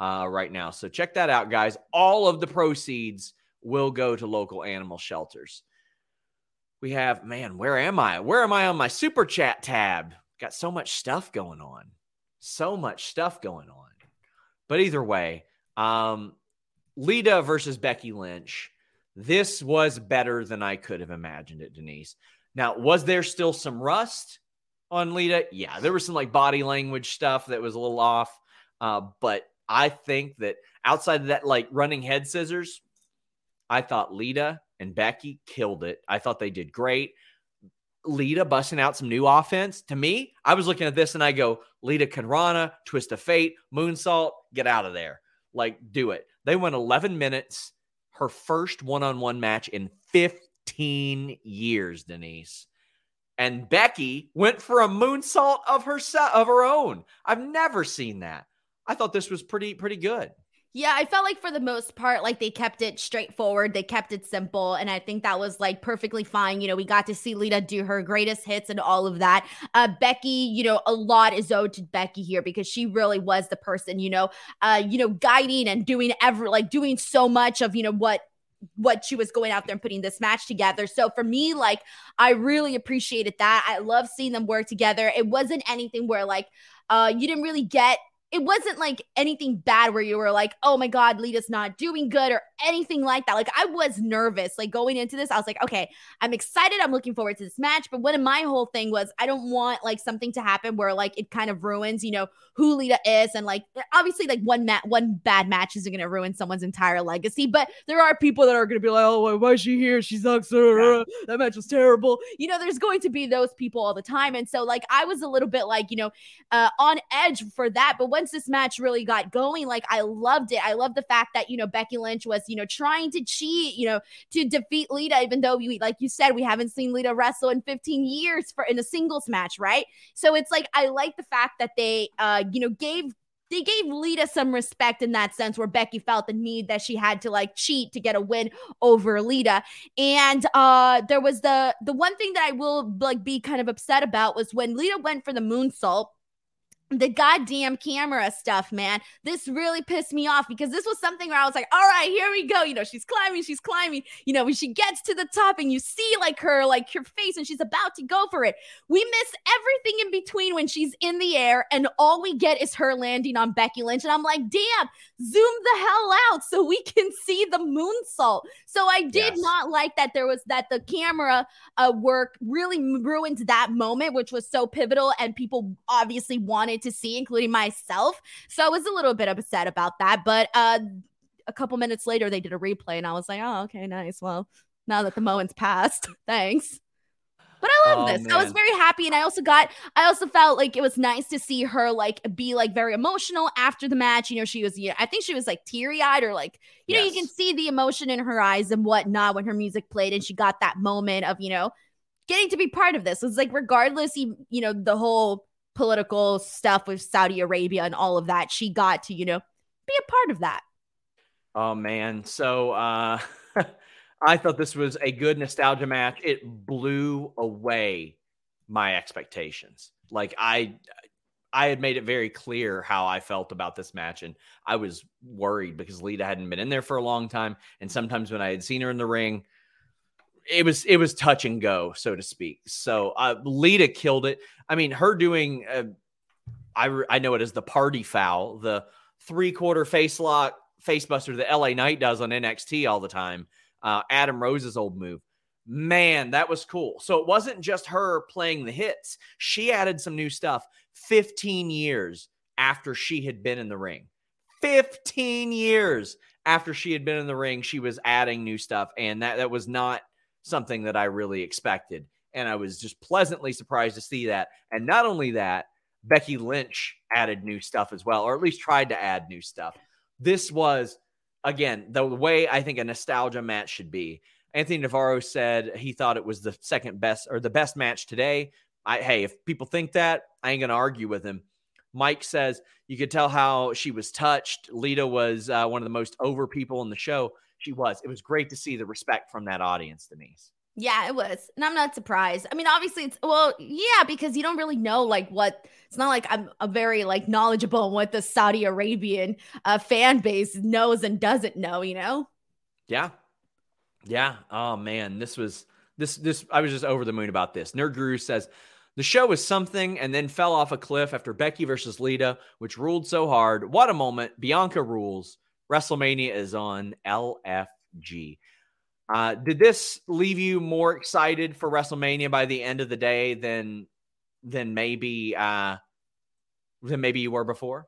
uh, right now. So check that out, guys. All of the proceeds will go to local animal shelters we have, man, where am I? Where am I on my super chat tab? Got so much stuff going on. So much stuff going on. But either way, um, Lita versus Becky Lynch. This was better than I could have imagined it, Denise. Now, was there still some rust on Lita? Yeah, there was some like body language stuff that was a little off. Uh, but I think that outside of that, like running head scissors, I thought Lita and Becky killed it. I thought they did great. Lita busting out some new offense. To me, I was looking at this and I go, Litacanrana, Twist of Fate, Moonsault, get out of there. Like, do it. They went 11 minutes, her first one on one match in 15 years, Denise. And Becky went for a moonsault of her of her own. I've never seen that. I thought this was pretty pretty good. Yeah, I felt like for the most part, like they kept it straightforward. They kept it simple. And I think that was like perfectly fine. You know, we got to see Lita do her greatest hits and all of that. Uh, Becky, you know, a lot is owed to Becky here because she really was the person, you know, uh, you know, guiding and doing ever like doing so much of, you know, what what she was going out there and putting this match together. So for me, like I really appreciated that. I love seeing them work together. It wasn't anything where like uh you didn't really get it wasn't like anything bad where you were like, oh my God, Lita's not doing good or anything like that. Like I was nervous, like going into this, I was like, okay, I'm excited. I'm looking forward to this match. But one of my whole thing was I don't want like something to happen where like it kind of ruins, you know, who Lita is. And like obviously, like one mat one bad match isn't gonna ruin someone's entire legacy. But there are people that are gonna be like, oh, why is she here? She sucks. Yeah. That match was terrible. You know, there's going to be those people all the time. And so like I was a little bit like, you know, uh, on edge for that. But once this match really got going, like I loved it. I love the fact that, you know, Becky Lynch was, you know, trying to cheat, you know, to defeat Lita, even though we, like you said, we haven't seen Lita wrestle in 15 years for in a singles match, right? So it's like I like the fact that they uh, you know, gave they gave Lita some respect in that sense where Becky felt the need that she had to like cheat to get a win over Lita. And uh there was the the one thing that I will like be kind of upset about was when Lita went for the moonsault the goddamn camera stuff, man. This really pissed me off because this was something where I was like, all right, here we go. You know, she's climbing, she's climbing. You know, when she gets to the top and you see like her, like her face, and she's about to go for it. We miss everything in between when she's in the air, and all we get is her landing on Becky Lynch. And I'm like, damn, zoom the hell out so we can see the moonsault. So I did yes. not like that there was that the camera uh, work really ruined that moment, which was so pivotal, and people obviously wanted to see, including myself. So I was a little bit upset about that. But uh, a couple minutes later, they did a replay, and I was like, oh, okay, nice. Well, now that the moment's passed, thanks. But I love oh, this. Man. I was very happy. And I also got, I also felt like it was nice to see her like be like very emotional after the match. You know, she was, you know, I think she was like teary eyed or like, you yes. know, you can see the emotion in her eyes and whatnot when her music played. And she got that moment of, you know, getting to be part of this. It's like, regardless, you, you know, the whole political stuff with Saudi Arabia and all of that, she got to, you know, be a part of that. Oh man. So uh I thought this was a good nostalgia match. It blew away my expectations. Like I I had made it very clear how I felt about this match and I was worried because Lita hadn't been in there for a long time and sometimes when I had seen her in the ring it was it was touch and go, so to speak. So uh, Lita killed it. I mean, her doing uh, I re- I know it as the party foul, the three quarter face lock face buster that LA Knight does on NXT all the time. Uh, Adam Rose's old move. Man, that was cool. So it wasn't just her playing the hits. She added some new stuff 15 years after she had been in the ring. 15 years after she had been in the ring, she was adding new stuff. And that, that was not something that I really expected. And I was just pleasantly surprised to see that. And not only that, Becky Lynch added new stuff as well, or at least tried to add new stuff. This was, again, the way I think a nostalgia match should be. Anthony Navarro said he thought it was the second best or the best match today. I, hey, if people think that, I ain't going to argue with him. Mike says you could tell how she was touched. Lita was uh, one of the most over people in the show she was. It was great to see the respect from that audience, Denise. Yeah, it was. And I'm not surprised. I mean, obviously it's well, yeah, because you don't really know like what it's not like I'm a very like knowledgeable on what the Saudi Arabian uh, fan base knows and doesn't know, you know? Yeah. Yeah. Oh man, this was this this I was just over the moon about this. Nerd Guru says the show was something and then fell off a cliff after Becky versus Lita, which ruled so hard. What a moment. Bianca rules. WrestleMania is on LFG. Uh, did this leave you more excited for WrestleMania by the end of the day than than maybe uh, than maybe you were before?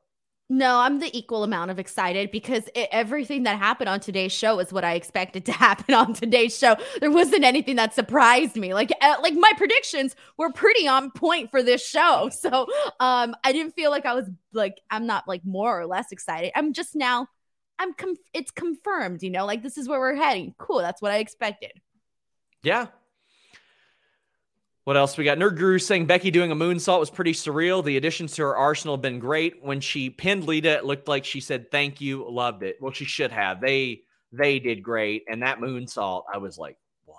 No, I'm the equal amount of excited because it, everything that happened on today's show is what I expected to happen on today's show. There wasn't anything that surprised me. Like like my predictions were pretty on point for this show. So, um I didn't feel like I was like I'm not like more or less excited. I'm just now I'm com- it's confirmed, you know, like this is where we're heading. Cool, that's what I expected. Yeah. What else we got? Nerd Guru saying Becky doing a moonsault was pretty surreal. The additions to her arsenal have been great. When she pinned Lita, it looked like she said thank you, loved it. Well, she should have. They they did great, and that moonsault, I was like, what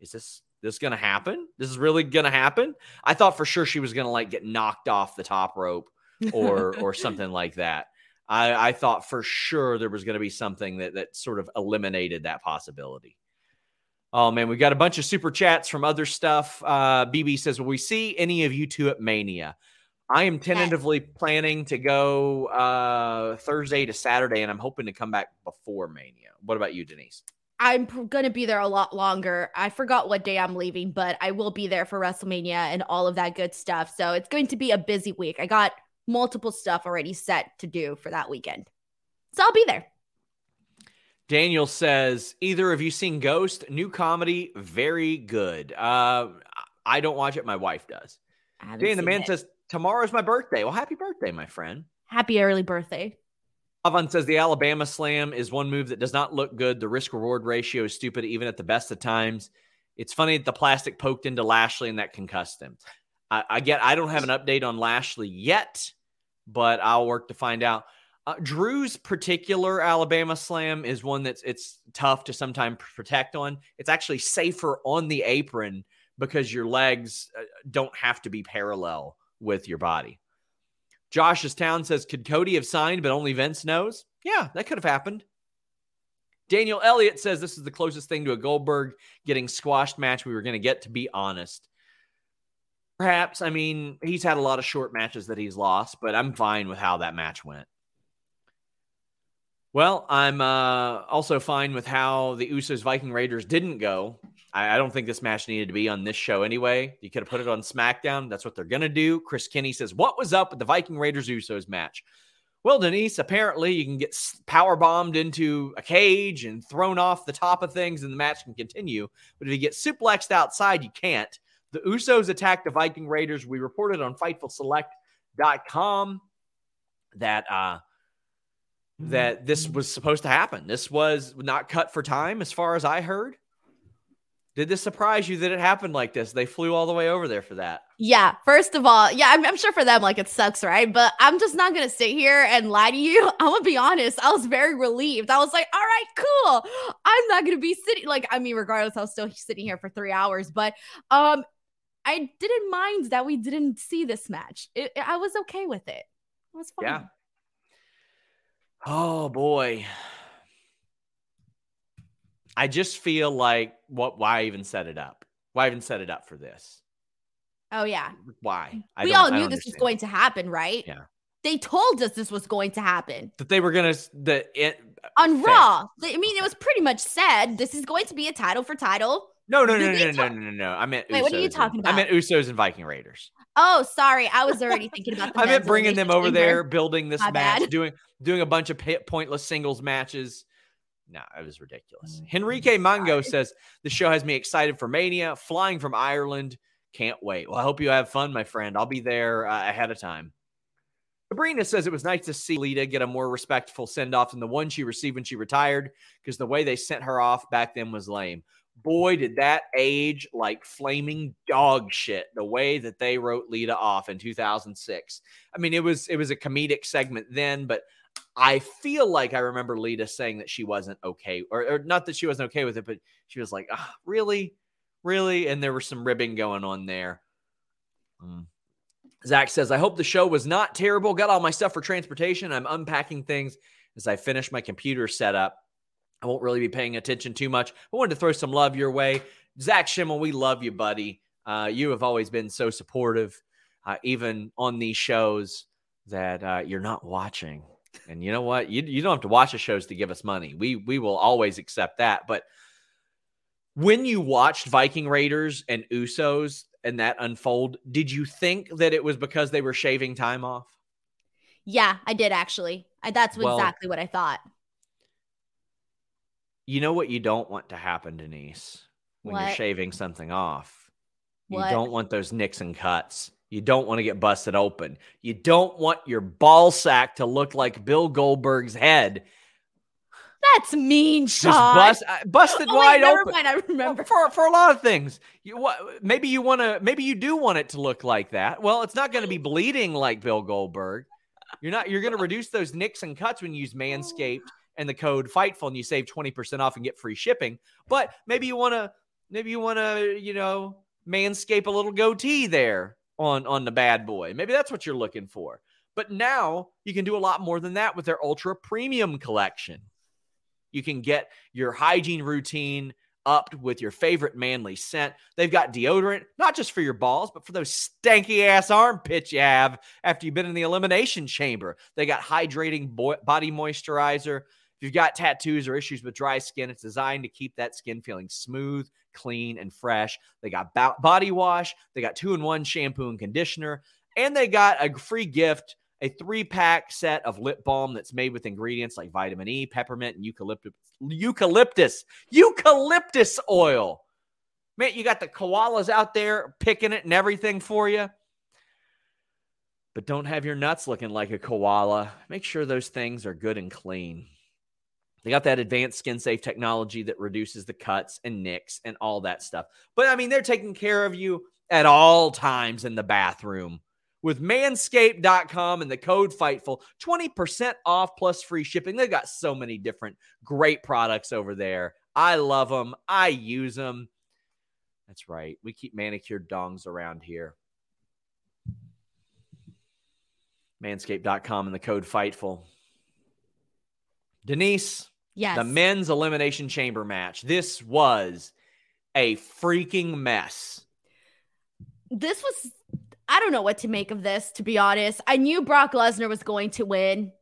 is this? This gonna happen? This is really gonna happen? I thought for sure she was gonna like get knocked off the top rope or or something like that. I, I thought for sure there was going to be something that that sort of eliminated that possibility. Oh man, we got a bunch of super chats from other stuff. Uh, BB says, "Will we see any of you two at Mania?" I am tentatively planning to go uh, Thursday to Saturday, and I'm hoping to come back before Mania. What about you, Denise? I'm going to be there a lot longer. I forgot what day I'm leaving, but I will be there for WrestleMania and all of that good stuff. So it's going to be a busy week. I got multiple stuff already set to do for that weekend. So I'll be there. Daniel says, either of you seen Ghost? New comedy, very good. Uh, I don't watch it. My wife does. Dan the man it. says, tomorrow's my birthday. Well, happy birthday, my friend. Happy early birthday. Avon says the Alabama slam is one move that does not look good. The risk reward ratio is stupid, even at the best of times. It's funny that the plastic poked into Lashley and that concussed him. I, I get, I don't have an update on Lashley yet, but I'll work to find out. Uh, Drew's particular Alabama slam is one that's it's tough to sometimes protect on. It's actually safer on the apron because your legs uh, don't have to be parallel with your body. Josh's town says, could Cody have signed, but only Vince knows? Yeah, that could have happened. Daniel Elliott says this is the closest thing to a Goldberg getting squashed match we were going to get, to be honest. Perhaps, I mean, he's had a lot of short matches that he's lost, but I'm fine with how that match went. Well, I'm uh, also fine with how the Usos Viking Raiders didn't go. I, I, don't think this match needed to be on this show anyway. You could have put it on SmackDown. That's what they're going to do. Chris Kinney says, What was up with the Viking Raiders Usos match? Well, Denise, apparently you can get power bombed into a cage and thrown off the top of things, and the match can continue. But if you get suplexed outside, you can't. The Usos attacked the Viking Raiders. We reported on FightfulSelect.com that uh, that this was supposed to happen. This was not cut for time, as far as I heard. Did this surprise you that it happened like this? They flew all the way over there for that. Yeah. First of all, yeah, I'm, I'm, sure for them, like it sucks, right? But I'm just not going to sit here and lie to you. I'm going to be honest. I was very relieved. I was like, all right, cool. I'm not going to be sitting, like, I mean, regardless, I was still sitting here for three hours, but um, I didn't mind that we didn't see this match. It, I was okay with it. It was fine. Yeah. Oh boy. I just feel like what why even set it up? Why even set it up for this? Oh yeah. Why? I we all knew this was going to happen, right? Yeah. They told us this was going to happen. That they were gonna the it uh, on Raw. I mean, it was pretty much said this is going to be a title for title. No, no, no, no, no, no, no, no. I meant. Wait, Usos what are you talking and, about? I meant Usos and Viking Raiders. Oh, sorry. I was already thinking about. The I meant bringing them over there, building this My match, bad. doing doing a bunch of pointless singles matches. No, nah, it was ridiculous. Oh, Henrique Mango says the show has me excited for Mania. Flying from Ireland, can't wait. Well, I hope you have fun, my friend. I'll be there uh, ahead of time. Sabrina says it was nice to see Lita get a more respectful send off than the one she received when she retired because the way they sent her off back then was lame boy, did that age like flaming dog shit. The way that they wrote Lita off in 2006. I mean, it was it was a comedic segment then, but I feel like I remember Lita saying that she wasn't okay, or, or not that she wasn't okay with it, but she was like, oh, "Really, really," and there was some ribbing going on there. Mm. Zach says, "I hope the show was not terrible. Got all my stuff for transportation. I'm unpacking things as I finish my computer setup." I won't really be paying attention too much. I wanted to throw some love your way. Zach Schimmel, we love you, buddy. Uh, you have always been so supportive, uh, even on these shows that uh, you're not watching. And you know what? You, you don't have to watch the shows to give us money. We we will always accept that. But when you watched Viking Raiders and Usos and that unfold, did you think that it was because they were shaving time off? Yeah, I did actually. I, that's well, exactly what I thought. You know what you don't want to happen, Denise, when what? you're shaving something off? You don't want those nicks and cuts. You don't want to get busted open. You don't want your ball sack to look like Bill Goldberg's head. That's mean, Sean. Just bust, uh, busted Oh, wide wait, never open. mind. I remember. for for a lot of things. You what? Maybe you want to. Maybe you do want it to look like that. Well, it's not going to be bleeding like Bill Goldberg. You're not. You're going to reduce those nicks and cuts when you use Manscaped and the code Fightful, and you save twenty percent off and get free shipping. But maybe you want to. Maybe you want to. You know, manscape a little goatee there on on the bad boy. Maybe that's what you're looking for. But now you can do a lot more than that with their ultra premium collection. You can get your hygiene routine upped with your favorite manly scent. They've got deodorant, not just for your balls, but for those stanky ass armpits you have after you've been in the elimination chamber. They got hydrating bo- body moisturizer. If you've got tattoos or issues with dry skin, it's designed to keep that skin feeling smooth, clean, and fresh. They got bo- body wash, they got two in one shampoo and conditioner, and they got a free gift a three pack set of lip balm that's made with ingredients like vitamin E, peppermint, and eucalyptus. Eucalyptus, eucalyptus oil. Man, you got the koalas out there picking it and everything for you. But don't have your nuts looking like a koala. Make sure those things are good and clean. They got that advanced skin safe technology that reduces the cuts and nicks and all that stuff. But I mean, they're taking care of you at all times in the bathroom. With manscaped.com and the code fightful 20% off plus free shipping. They've got so many different great products over there. I love them i use them that's right. We keep manicured dongs around here. Manscaped.com and the code fightful. Denise Yes. the men's elimination chamber match this was a freaking mess this was I don't know what to make of this, to be honest. I knew Brock Lesnar was going to win.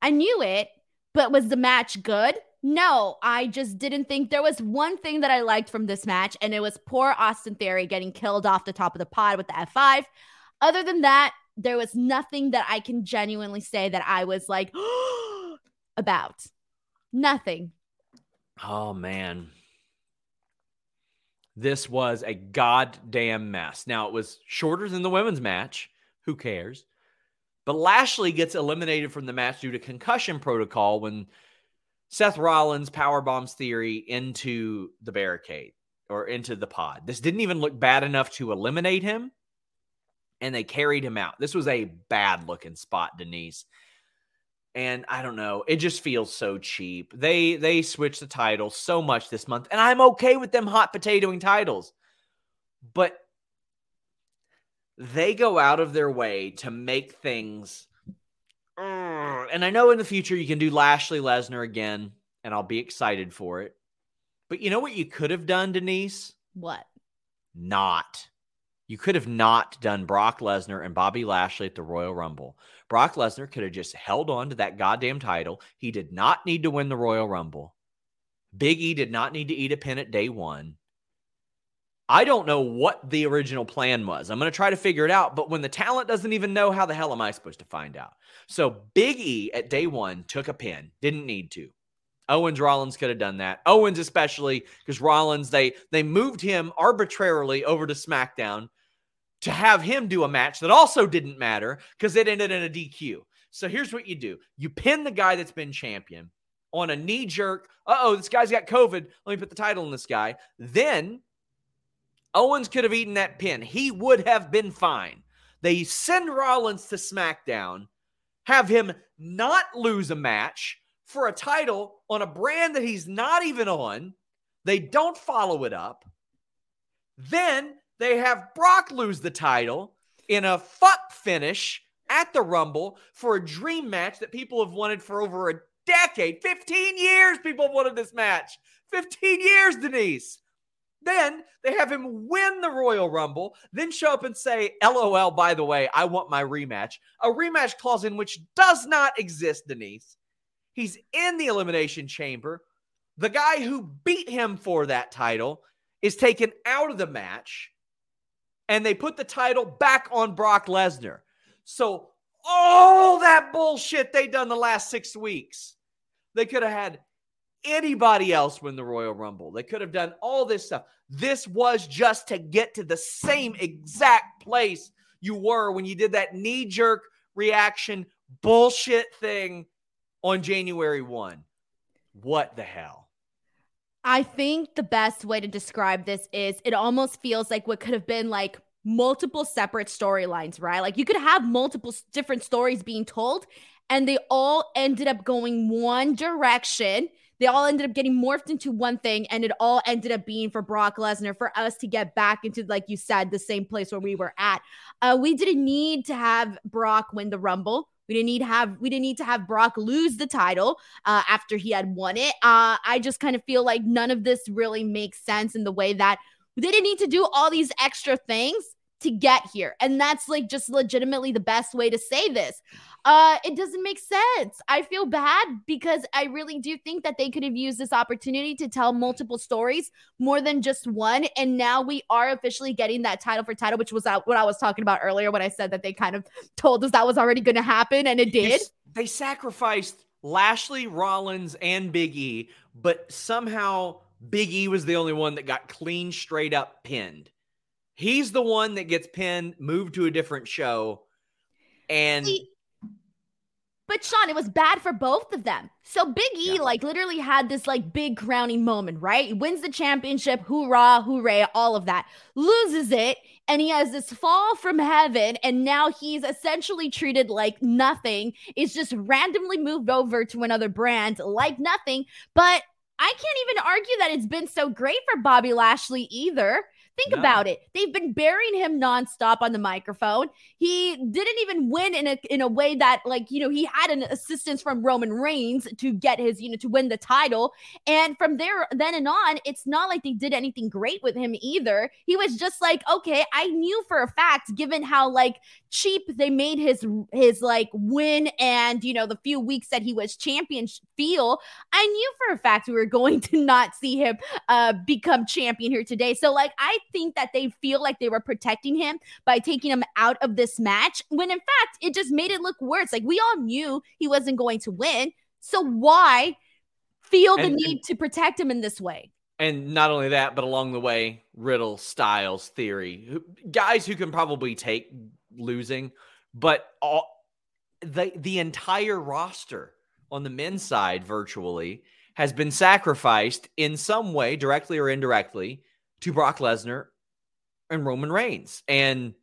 I knew it, but was the match good? No, I just didn't think there was one thing that I liked from this match, and it was poor Austin Theory getting killed off the top of the pod with the F5. Other than that, there was nothing that I can genuinely say that I was like about. Nothing. Oh man. This was a goddamn mess. Now it was shorter than the women's match. Who cares? But Lashley gets eliminated from the match due to concussion protocol when Seth Rollins power bombs Theory into the barricade or into the pod. This didn't even look bad enough to eliminate him, and they carried him out. This was a bad looking spot, Denise and I don't know, it just feels so cheap. They they switched the title so much this month, and I'm okay with them hot potatoing titles, but they go out of their way to make things. And I know in the future you can do Lashley Lesnar again, and I'll be excited for it. But you know what you could have done, Denise? What? Not. You could have not done Brock Lesnar and Bobby Lashley at the Royal Rumble. Brock Lesnar could have just held on to that goddamn title. He did not need to win the Royal Rumble. Big E did not need to eat a pin at day one. I don't know what the original plan was. I'm going to try to figure it out, but when the talent doesn't even know, how the hell am I supposed to find out? So Big E at day one took a pin, didn't need to. Owens Rollins could have done that. Owens especially because Rollins they they moved him arbitrarily over to SmackDown to have him do a match that also didn't matter because it ended in a DQ. So here's what you do: you pin the guy that's been champion on a knee jerk. Uh oh, this guy's got COVID. Let me put the title on this guy. Then Owens could have eaten that pin. He would have been fine. They send Rollins to SmackDown, have him not lose a match for a title on a brand that he's not even on. They don't follow it up. Then they have Brock lose the title in a fuck finish at the Rumble for a dream match that people have wanted for over a decade. 15 years people have wanted this match. 15 years, Denise. Then they have him win the Royal Rumble, then show up and say, LOL, by the way, I want my rematch. A rematch clause in which does not exist, Denise. He's in the Elimination Chamber. The guy who beat him for that title is taken out of the match, and they put the title back on Brock Lesnar. So, all that bullshit they done the last six weeks, they could have had anybody else win the Royal Rumble. They could have done all this stuff. This was just to get to the same exact place you were when you did that knee jerk reaction bullshit thing on January 1. What the hell? I think the best way to describe this is it almost feels like what could have been like multiple separate storylines, right? Like you could have multiple different stories being told, and they all ended up going one direction. They all ended up getting morphed into one thing, and it all ended up being for Brock Lesnar for us to get back into, like you said, the same place where we were at. Uh, we didn't need to have Brock win the Rumble. We didn't need to have we didn't need to have Brock lose the title uh, after he had won it. Uh, I just kind of feel like none of this really makes sense in the way that they didn't need to do all these extra things to get here. And that's like just legitimately the best way to say this. Uh, it doesn't make sense. I feel bad because I really do think that they could have used this opportunity to tell multiple stories more than just one. And now we are officially getting that title for title, which was what I was talking about earlier when I said that they kind of told us that was already going to happen, and it did. They sacrificed Lashley, Rollins, and Big E, but somehow Big E was the only one that got clean, straight up pinned. He's the one that gets pinned, moved to a different show, and. See, but Sean, it was bad for both of them. So Big E, yeah. like, literally had this like big crowning moment, right? He wins the championship, hoorah, hooray, all of that. Loses it, and he has this fall from heaven, and now he's essentially treated like nothing. Is just randomly moved over to another brand like nothing. But I can't even argue that it's been so great for Bobby Lashley either. Think no. about it. They've been burying him nonstop on the microphone. He didn't even win in a in a way that like, you know, he had an assistance from Roman Reigns to get his, you know, to win the title. And from there then and on, it's not like they did anything great with him either. He was just like, okay, I knew for a fact given how like cheap they made his his like win and, you know, the few weeks that he was champion feel, I knew for a fact we were going to not see him uh become champion here today. So like I think that they feel like they were protecting him by taking him out of this match when in fact it just made it look worse. Like we all knew he wasn't going to win. So why feel and, the need to protect him in this way? And not only that, but along the way, Riddle, Styles, Theory, guys who can probably take losing, but all the the entire roster on the men's side virtually has been sacrificed in some way, directly or indirectly, to Brock Lesnar and Roman Reigns. And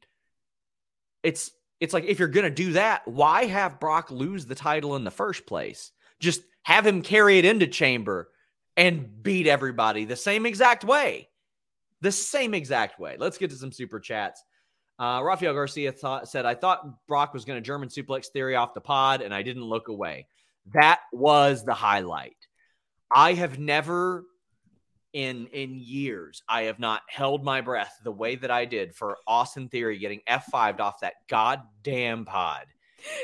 it's it's like if you're going to do that, why have Brock lose the title in the first place? Just have him carry it into Chamber and beat everybody the same exact way. The same exact way. Let's get to some super chats. Uh, Rafael Garcia thought, said, I thought Brock was going to German suplex Theory off the pod, and I didn't look away. That was the highlight. I have never in in years I have not held my breath the way that I did for Austin Theory getting F5'd off that goddamn pod.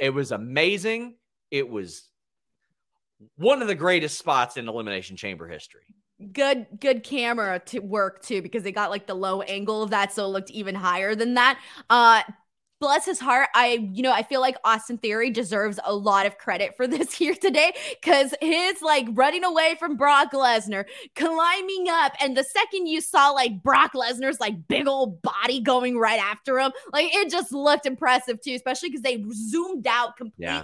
It was amazing. It was one of the greatest spots in elimination chamber history. Good good camera to work too because they got like the low angle of that so it looked even higher than that. Uh bless his heart, I, you know, I feel like Austin Theory deserves a lot of credit for this here today because his like running away from Brock Lesnar, climbing up, and the second you saw like Brock Lesnar's like big old body going right after him, like it just looked impressive too, especially because they zoomed out completely. Yeah.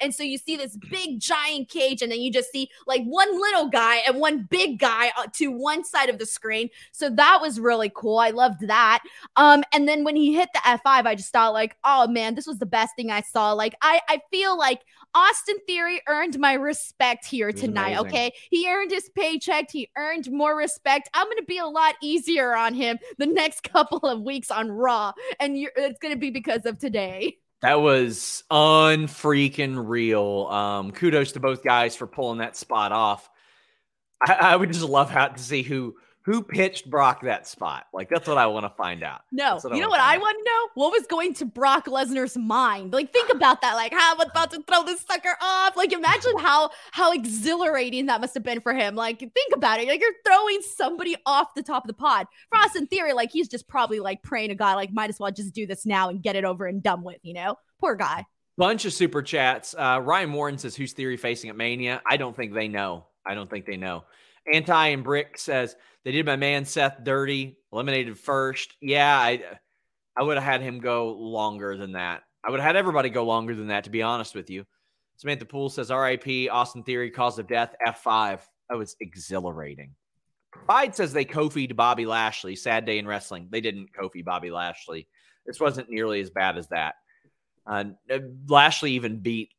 And so you see this big giant cage, and then you just see like one little guy and one big guy uh, to one side of the screen. So that was really cool. I loved that. Um, and then when he hit the F5, I just thought, like, oh man, this was the best thing I saw. Like I, I feel like Austin Theory earned my respect here tonight. Okay. He earned his paycheck. He earned more respect. I'm going to be a lot easier on him the next couple of weeks on Raw. And it's going to be because of today. That was unfreaking real. Um, kudos to both guys for pulling that spot off. I, I would just love how to see who who pitched Brock that spot? Like that's what I want to find out. No, you know what I want to know? What was going to Brock Lesnar's mind? Like think about that. Like how I'm about to throw this sucker off. Like imagine how how exhilarating that must have been for him. Like think about it. Like you're throwing somebody off the top of the pod. Frost in Theory, like he's just probably like praying to God, like might as well just do this now and get it over and done with. You know, poor guy. Bunch of super chats. Uh, Ryan Warren says, "Who's theory facing at Mania?" I don't think they know. I don't think they know. Anti and Brick says they did my man Seth dirty, eliminated first. Yeah, I I would have had him go longer than that. I would have had everybody go longer than that, to be honest with you. Samantha Poole says RIP, Austin Theory, cause of death, F5. That was exhilarating. Pride says they Kofi'd Bobby Lashley. Sad day in wrestling. They didn't Kofi Bobby Lashley. This wasn't nearly as bad as that. Uh, Lashley even beat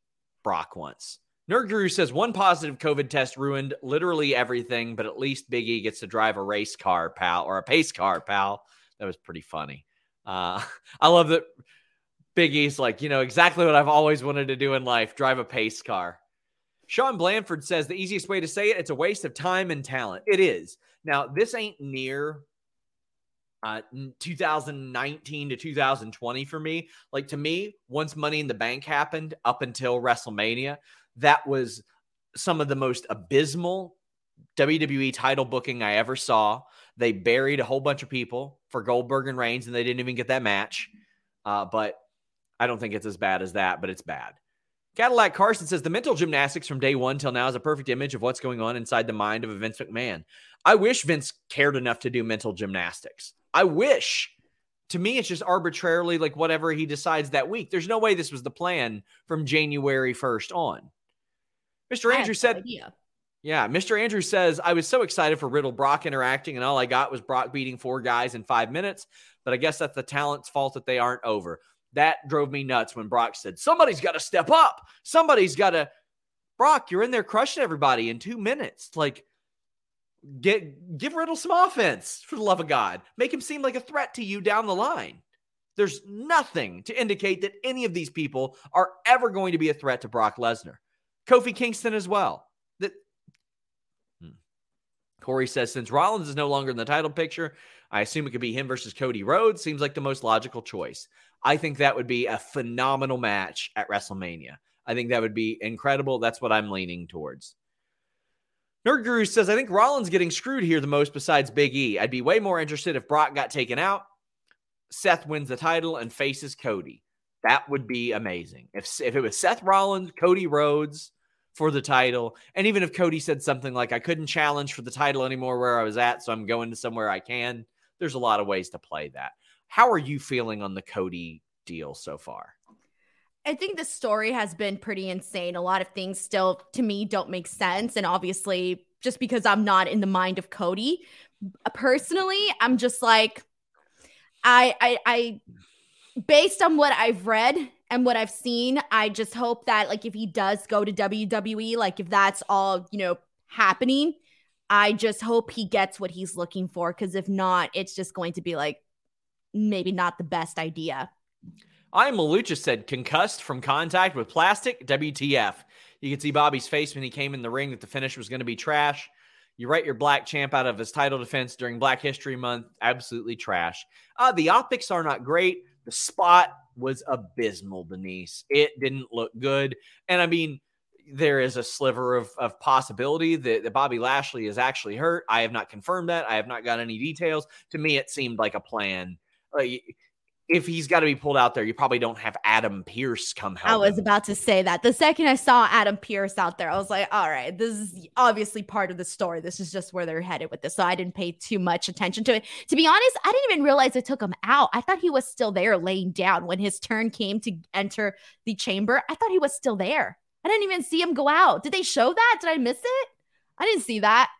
Brock once. Nerd Guru says one positive COVID test ruined literally everything, but at least Big E gets to drive a race car, pal, or a pace car, pal. That was pretty funny. Uh, I love that Big E's like, you know, exactly what I've always wanted to do in life drive a pace car. Sean Blanford says the easiest way to say it, it's a waste of time and talent. It is. Now, this ain't near uh, 2019 to 2020 for me. Like to me, once Money in the Bank happened up until WrestleMania, that was some of the most abysmal WWE title booking I ever saw. They buried a whole bunch of people for Goldberg and Reigns, and they didn't even get that match. Uh, but I don't think it's as bad as that, but it's bad. Cadillac Carson says the mental gymnastics from day one till now is a perfect image of what's going on inside the mind of a Vince McMahon. I wish Vince cared enough to do mental gymnastics. I wish. To me, it's just arbitrarily like whatever he decides that week. There's no way this was the plan from January 1st on. Mr. Andrew said, no Yeah, Mr. Andrew says, I was so excited for Riddle Brock interacting, and all I got was Brock beating four guys in five minutes. But I guess that's the talent's fault that they aren't over. That drove me nuts when Brock said, Somebody's got to step up. Somebody's got to. Brock, you're in there crushing everybody in two minutes. Like, get give Riddle some offense for the love of God. Make him seem like a threat to you down the line. There's nothing to indicate that any of these people are ever going to be a threat to Brock Lesnar. Kofi Kingston as well. That hmm. Corey says since Rollins is no longer in the title picture, I assume it could be him versus Cody Rhodes. Seems like the most logical choice. I think that would be a phenomenal match at WrestleMania. I think that would be incredible. That's what I'm leaning towards. Nerd Guru says, I think Rollins getting screwed here the most besides Big E. I'd be way more interested if Brock got taken out, Seth wins the title, and faces Cody. That would be amazing. If, if it was Seth Rollins, Cody Rhodes for the title, and even if Cody said something like, I couldn't challenge for the title anymore where I was at, so I'm going to somewhere I can, there's a lot of ways to play that. How are you feeling on the Cody deal so far? I think the story has been pretty insane. A lot of things still to me don't make sense. And obviously, just because I'm not in the mind of Cody, personally, I'm just like, I, I, I, based on what I've read and what I've seen, I just hope that, like, if he does go to WWE, like, if that's all, you know, happening, I just hope he gets what he's looking for. Cause if not, it's just going to be like, maybe not the best idea. I Malucha said concussed from contact with plastic. WTF? You can see Bobby's face when he came in the ring that the finish was going to be trash. You write your black champ out of his title defense during Black History Month. Absolutely trash. Uh, the optics are not great. The spot was abysmal, Denise. It didn't look good. And I mean, there is a sliver of, of possibility that, that Bobby Lashley is actually hurt. I have not confirmed that. I have not got any details. To me, it seemed like a plan if he's got to be pulled out there, you probably don't have Adam Pearce come help. I was him. about to say that. The second I saw Adam Pearce out there, I was like, all right, this is obviously part of the story. This is just where they're headed with this. So I didn't pay too much attention to it. To be honest, I didn't even realize it took him out. I thought he was still there laying down when his turn came to enter the chamber. I thought he was still there. I didn't even see him go out. Did they show that? Did I miss it? I didn't see that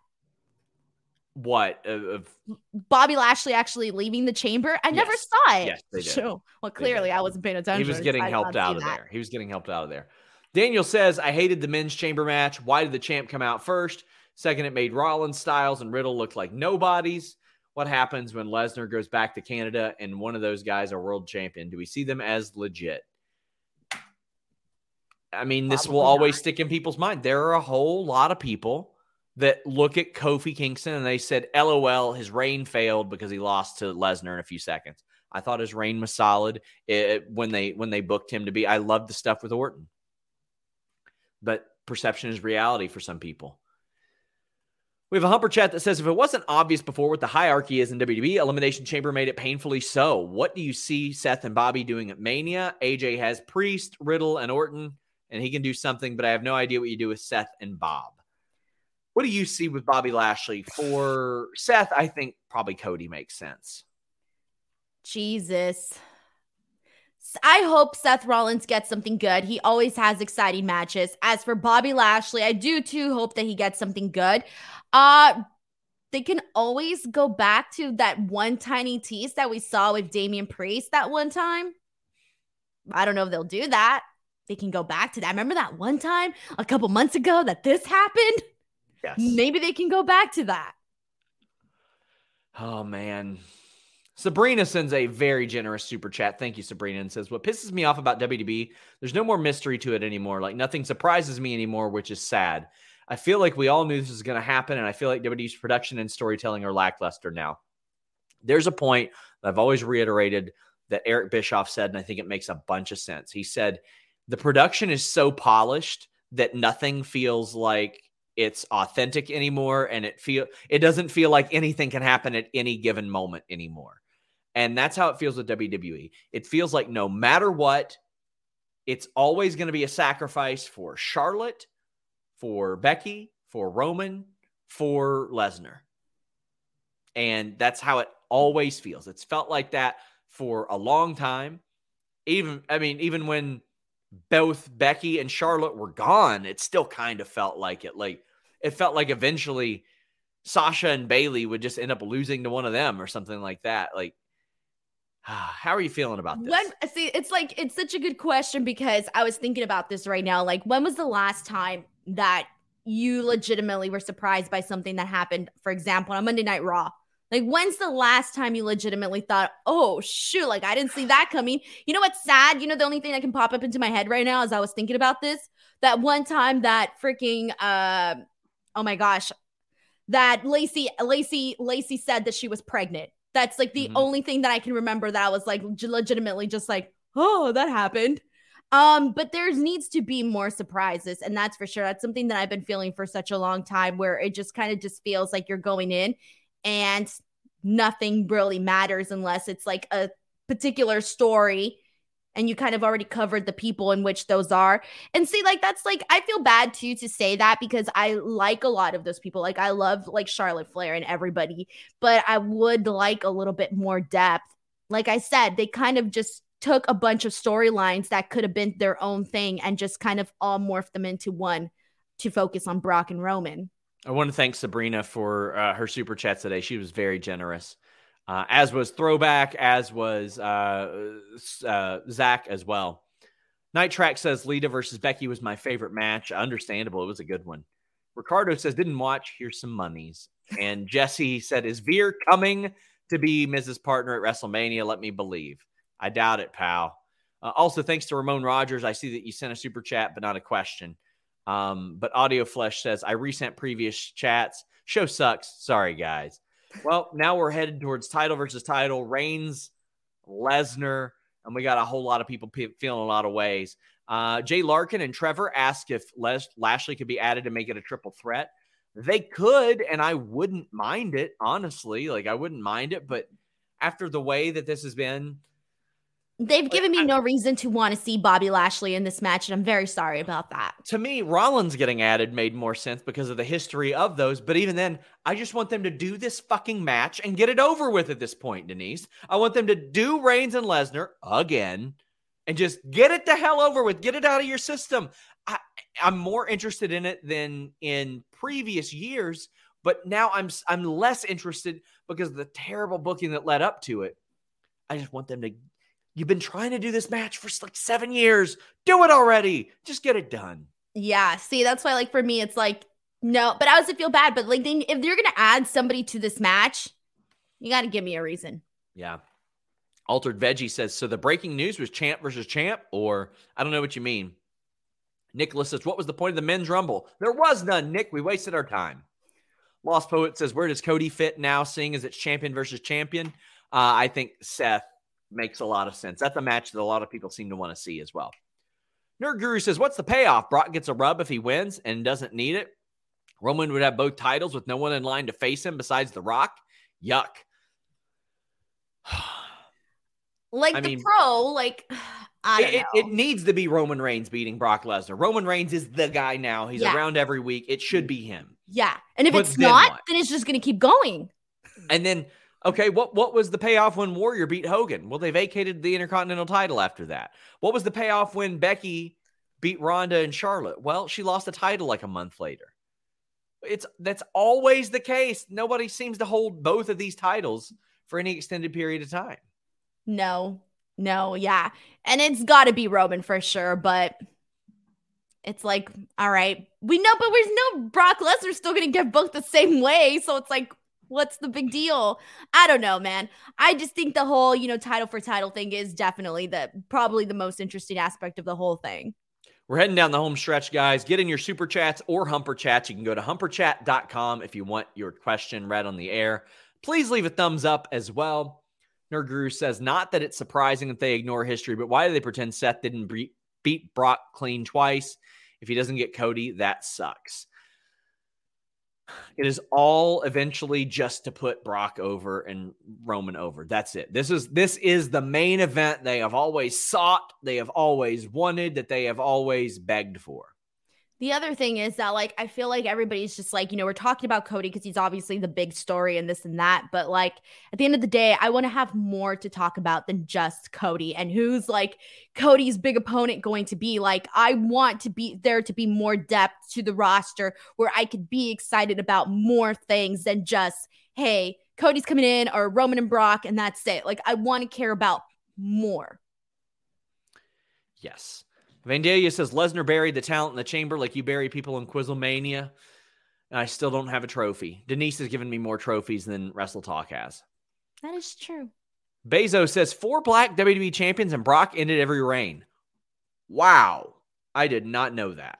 what of Bobby Lashley actually leaving the chamber? I yes. never saw it. Yes, they did. So, well, clearly I wasn't paying attention. He was getting helped out of that. there. He was getting helped out of there. Daniel says, I hated the men's chamber match. Why did the champ come out first? Second, it made Rollins, Styles, and Riddle look like nobodies. What happens when Lesnar goes back to Canada and one of those guys are world champion? Do we see them as legit? I mean, this Probably will always not. stick in people's mind. There are a whole lot of people that look at Kofi Kingston and they said, LOL, his reign failed because he lost to Lesnar in a few seconds. I thought his reign was solid it, when they when they booked him to be. I love the stuff with Orton, but perception is reality for some people. We have a humper chat that says if it wasn't obvious before what the hierarchy is in WWE, Elimination Chamber made it painfully so. What do you see Seth and Bobby doing at Mania? AJ has Priest, Riddle, and Orton, and he can do something, but I have no idea what you do with Seth and Bob. What do you see with Bobby Lashley? For Seth, I think probably Cody makes sense. Jesus. I hope Seth Rollins gets something good. He always has exciting matches. As for Bobby Lashley, I do too hope that he gets something good. Uh they can always go back to that one tiny tease that we saw with Damian Priest that one time. I don't know if they'll do that. They can go back to that. Remember that one time a couple months ago that this happened? Yes. Maybe they can go back to that. Oh man. Sabrina sends a very generous super chat. Thank you, Sabrina, and says, What pisses me off about WDB, there's no more mystery to it anymore. Like nothing surprises me anymore, which is sad. I feel like we all knew this was going to happen, and I feel like WWE's production and storytelling are lackluster now. There's a point that I've always reiterated that Eric Bischoff said, and I think it makes a bunch of sense. He said, The production is so polished that nothing feels like it's authentic anymore and it feel it doesn't feel like anything can happen at any given moment anymore. And that's how it feels with WWE. It feels like no matter what, it's always going to be a sacrifice for Charlotte, for Becky, for Roman, for Lesnar. And that's how it always feels. It's felt like that for a long time. Even, I mean, even when both Becky and Charlotte were gone, it still kind of felt like it. Like it felt like eventually Sasha and Bayley would just end up losing to one of them or something like that. Like, how are you feeling about this? When see, it's like it's such a good question because I was thinking about this right now. Like, when was the last time that you legitimately were surprised by something that happened? For example, on Monday Night Raw. Like, when's the last time you legitimately thought, oh, shoot, like I didn't see that coming? You know what's sad? You know, the only thing that can pop up into my head right now as I was thinking about this, that one time that freaking, uh, oh my gosh, that Lacey, Lacey, Lacey said that she was pregnant. That's like the mm-hmm. only thing that I can remember that I was like legitimately just like, oh, that happened. Um, but there needs to be more surprises, and that's for sure. That's something that I've been feeling for such a long time, where it just kind of just feels like you're going in and nothing really matters unless it's like a particular story and you kind of already covered the people in which those are. And see, like that's like I feel bad too to say that because I like a lot of those people. Like I love like Charlotte Flair and everybody, but I would like a little bit more depth. Like I said, they kind of just took a bunch of storylines that could have been their own thing and just kind of all morphed them into one to focus on Brock and Roman. I want to thank Sabrina for uh, her super chat today. She was very generous uh, as was Throwback, as was uh, uh, Zach as well. Night Track says Lita versus Becky was my favorite match. Understandable. It was a good one. Ricardo says, didn't watch. Here's some monies. And Jesse said, is Veer coming to be Mrs. Partner at WrestleMania? Let me believe. I doubt it, pal. Uh, also, thanks to Ramon Rogers. I see that you sent a super chat, but not a question. Um, but Audio Flesh says, I resent previous chats. Show sucks. Sorry, guys. Well, now we're headed towards title versus title. Reigns, Lesnar, and we got a whole lot of people pe- feeling a lot of ways. Uh, Jay Larkin and Trevor asked if Les- Lashley could be added to make it a triple threat. They could, and I wouldn't mind it, honestly. Like, I wouldn't mind it, but after the way that this has been, They've given me no reason to want to see Bobby Lashley in this match, and I'm very sorry about that. To me, Rollins getting added made more sense because of the history of those. But even then, I just want them to do this fucking match and get it over with at this point, Denise. I want them to do Reigns and Lesnar again and just get it the hell over with. Get it out of your system. I, I'm more interested in it than in previous years, but now I'm I'm less interested because of the terrible booking that led up to it. I just want them to You've been trying to do this match for like seven years. Do it already. Just get it done. Yeah. See, that's why, like, for me, it's like, no, but I also feel bad. But like, if you're going to add somebody to this match, you got to give me a reason. Yeah. Altered Veggie says, so the breaking news was champ versus champ, or I don't know what you mean. Nicholas says, what was the point of the men's rumble? There was none, Nick. We wasted our time. Lost Poet says, where does Cody fit now, seeing as it's champion versus champion? Uh, I think Seth makes a lot of sense. That's a match that a lot of people seem to want to see as well. Nerd Guru says, What's the payoff? Brock gets a rub if he wins and doesn't need it. Roman would have both titles with no one in line to face him besides The Rock. Yuck. like I the mean, pro, like I it, it, needs to be Roman Reigns beating Brock Lesnar. Roman Reigns is the guy now. He's yeah. around every week. It should be him. Yeah. And if but it's not, what? then it's just going to keep going. And then Okay, what what was the payoff when Warrior beat Hogan? Well, they vacated the Intercontinental title after that. What was the payoff when Becky beat Ronda and Charlotte? Well, she lost the title like a month later. It's that's always the case. Nobody seems to hold both of these titles for any extended period of time. No, no, yeah. And it's got to be Roman for sure, but it's like, all right, we know, but we know Brock Lesnar's still going to get booked the same way. So it's like, what's the big deal? I don't know, man. I just think the whole, you know, title for title thing is definitely the probably the most interesting aspect of the whole thing. We're heading down the home stretch, guys. Get in your super chats or humper chats. You can go to humperchat.com if you want your question read on the air. Please leave a thumbs up as well. Nerd Guru says, not that it's surprising that they ignore history, but why do they pretend Seth didn't beat Brock clean twice? If he doesn't get Cody, that sucks. It is all eventually just to put Brock over and Roman over. That's it. This is this is the main event they have always sought, they have always wanted, that they have always begged for. The other thing is that, like, I feel like everybody's just like, you know, we're talking about Cody because he's obviously the big story and this and that. But, like, at the end of the day, I want to have more to talk about than just Cody and who's like Cody's big opponent going to be. Like, I want to be there to be more depth to the roster where I could be excited about more things than just, hey, Cody's coming in or Roman and Brock, and that's it. Like, I want to care about more. Yes. Vandalia says Lesnar buried the talent in the chamber like you bury people in Quizzlemania. And I still don't have a trophy. Denise has given me more trophies than Wrestle Talk has. That is true. Bezos says four black WWE champions and Brock ended every reign. Wow. I did not know that.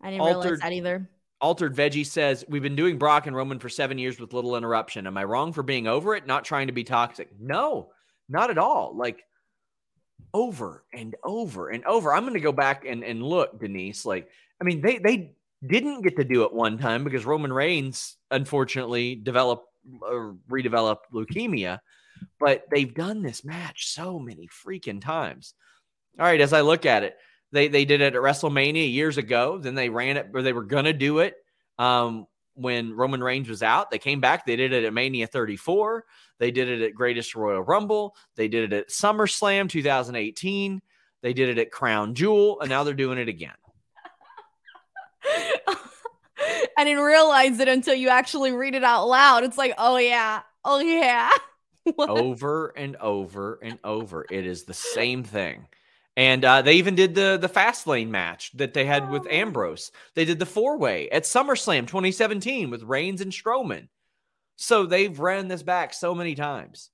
I didn't Altered, realize that either. Altered Veggie says, We've been doing Brock and Roman for seven years with little interruption. Am I wrong for being over it? Not trying to be toxic? No, not at all. Like, over and over and over. I'm going to go back and, and look, Denise. Like, I mean, they they didn't get to do it one time because Roman Reigns unfortunately developed or redeveloped leukemia, but they've done this match so many freaking times. All right, as I look at it, they they did it at WrestleMania years ago. Then they ran it, or they were gonna do it um, when Roman Reigns was out. They came back. They did it at Mania 34. They did it at Greatest Royal Rumble. They did it at SummerSlam 2018. They did it at Crown Jewel, and now they're doing it again. I didn't realize it until you actually read it out loud. It's like, oh yeah, oh yeah. over and over and over. It is the same thing. And uh, they even did the the Fastlane match that they had with oh. Ambrose. They did the four way at SummerSlam 2017 with Reigns and Strowman. So they've ran this back so many times.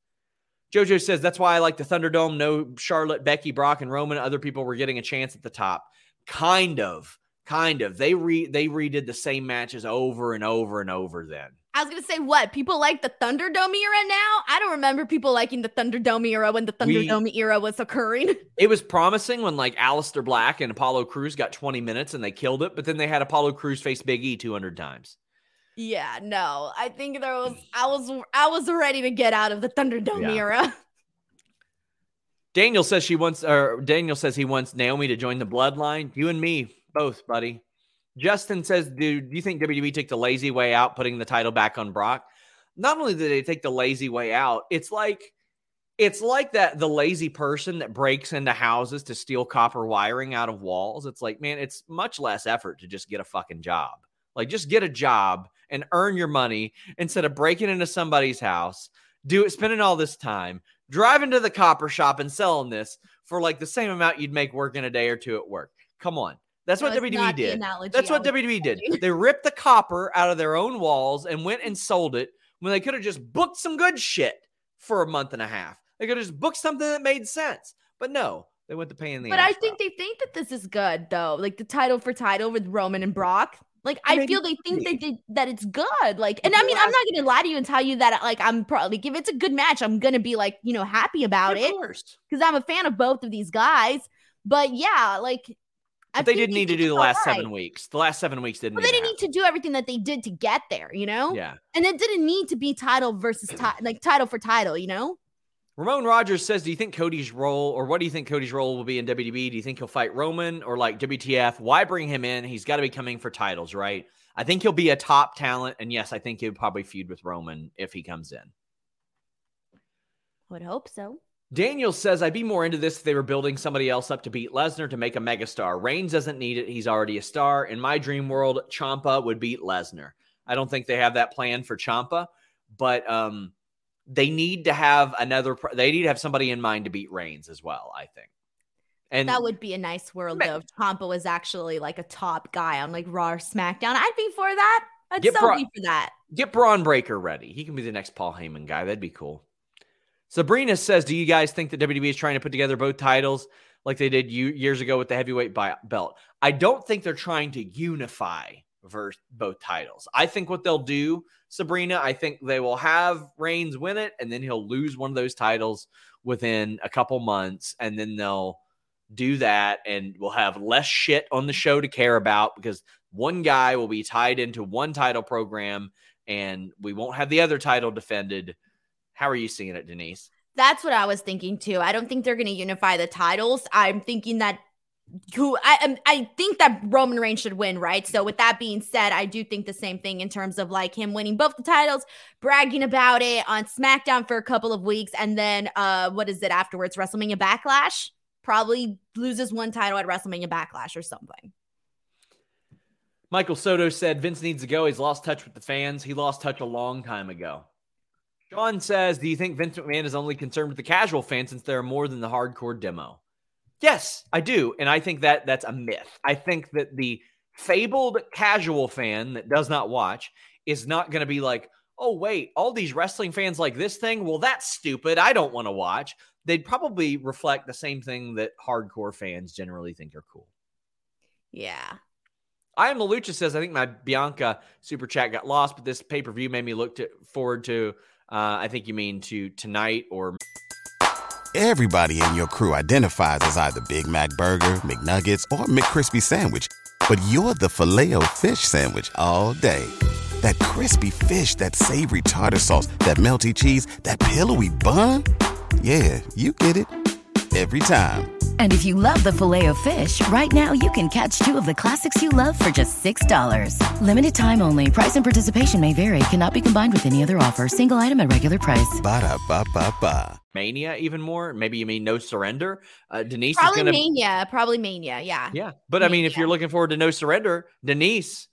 JoJo says that's why I like the Thunderdome. No Charlotte, Becky, Brock, and Roman. Other people were getting a chance at the top. Kind of, kind of. They re they redid the same matches over and over and over. Then I was gonna say what people like the Thunderdome era now. I don't remember people liking the Thunderdome era when the Thunderdome we, era was occurring. It was promising when like Aleister Black and Apollo Crews got 20 minutes and they killed it, but then they had Apollo Crews face Big E 200 times. Yeah, no. I think there was I was I was ready to get out of the Thunderdome yeah. era. Daniel says she wants or Daniel says he wants Naomi to join the bloodline. You and me both, buddy. Justin says, do, do you think WWE took the lazy way out, putting the title back on Brock? Not only did they take the lazy way out, it's like it's like that the lazy person that breaks into houses to steal copper wiring out of walls. It's like, man, it's much less effort to just get a fucking job. Like just get a job and earn your money instead of breaking into somebody's house, do it, spending all this time, driving to the copper shop and selling this for like the same amount you'd make working a day or two at work. Come on. That's no, what WWE did. That's what WWE did. They ripped the copper out of their own walls and went and sold it when they could have just booked some good shit for a month and a half. They could have just booked something that made sense. But no, they went to pay in the. But I think they think that this is good though. Like the title for title with Roman and Brock. Like I feel they think they did that it's good. Like, and I mean, I'm not gonna lie to you and tell you that like I'm probably like if it's a good match, I'm gonna be like you know happy about it because I'm a fan of both of these guys. But yeah, like but they didn't need to do the last right. seven weeks. The last seven weeks didn't. But they didn't need to do everything that they did to get there. You know. Yeah. And it didn't need to be title versus ti- like title for title. You know. Ramon Rogers says, "Do you think Cody's role, or what do you think Cody's role will be in WWE? Do you think he'll fight Roman, or like WTF? Why bring him in? He's got to be coming for titles, right? I think he'll be a top talent, and yes, I think he'll probably feud with Roman if he comes in. Would hope so. Daniel says, I'd be more into this if they were building somebody else up to beat Lesnar to make a megastar. Reigns doesn't need it. He's already a star. In my dream world, Ciampa would beat Lesnar. I don't think they have that plan for Ciampa, but um, they need to have another, they need to have somebody in mind to beat Reigns as well, I think. And that would be a nice world though. If Ciampa was actually like a top guy on like Raw or SmackDown. I'd be for that. I'd so Bra- be for that. Get Bron Breakker ready. He can be the next Paul Heyman guy. That'd be cool. Sabrina says, "Do you guys think that WWE is trying to put together both titles like they did years ago with the heavyweight belt?" I don't think they're trying to unify both titles. I think what they'll do, Sabrina, I think they will have Reigns win it, and then he'll lose one of those titles within a couple months, and then they'll do that, and we'll have less shit on the show to care about because one guy will be tied into one title program, and we won't have the other title defended how are you seeing it, Denise? That's what I was thinking too. I don't think they're going to unify the titles. I'm thinking that who I I think that Roman Reigns should win, right? So with that being said, I do think the same thing in terms of like him winning both the titles, bragging about it on SmackDown for a couple of weeks, and then uh what is it afterwards? WrestleMania Backlash. Probably loses one title at WrestleMania Backlash or something. Michael Soto said Vince needs to go. He's lost touch with the fans. He lost touch a long time ago. Sean says, Do you think Vince McMahon is only concerned with the casual fan since there are more than the hardcore demo? Yes, I do. And I think that that's a myth. I think that the fabled casual fan that does not watch is not going to be like, oh, wait, all these wrestling fans like this thing? Well, that's stupid. I don't want to watch. They'd probably reflect the same thing that hardcore fans generally think are cool. Yeah. I am Malucha says, I think my Bianca super chat got lost, but this pay per view made me look to, forward to uh, I think you mean to tonight or. Everybody in your crew identifies as either Big Mac Burger, McNuggets, or McCrispy Sandwich, but you're the filet fish Sandwich all day. That crispy fish, that savory tartar sauce, that melty cheese, that pillowy bun. Yeah, you get it every time. And if you love the filet of fish, right now you can catch two of the classics you love for just $6. Limited time only. Price and participation may vary. Cannot be combined with any other offer. Single item at regular price. Ba da ba ba ba. Mania, even more. Maybe you mean no surrender. Uh, Denise probably is going to Mania. Probably Mania. Yeah. Yeah. But Mania. I mean, if you're looking forward to no surrender, Denise,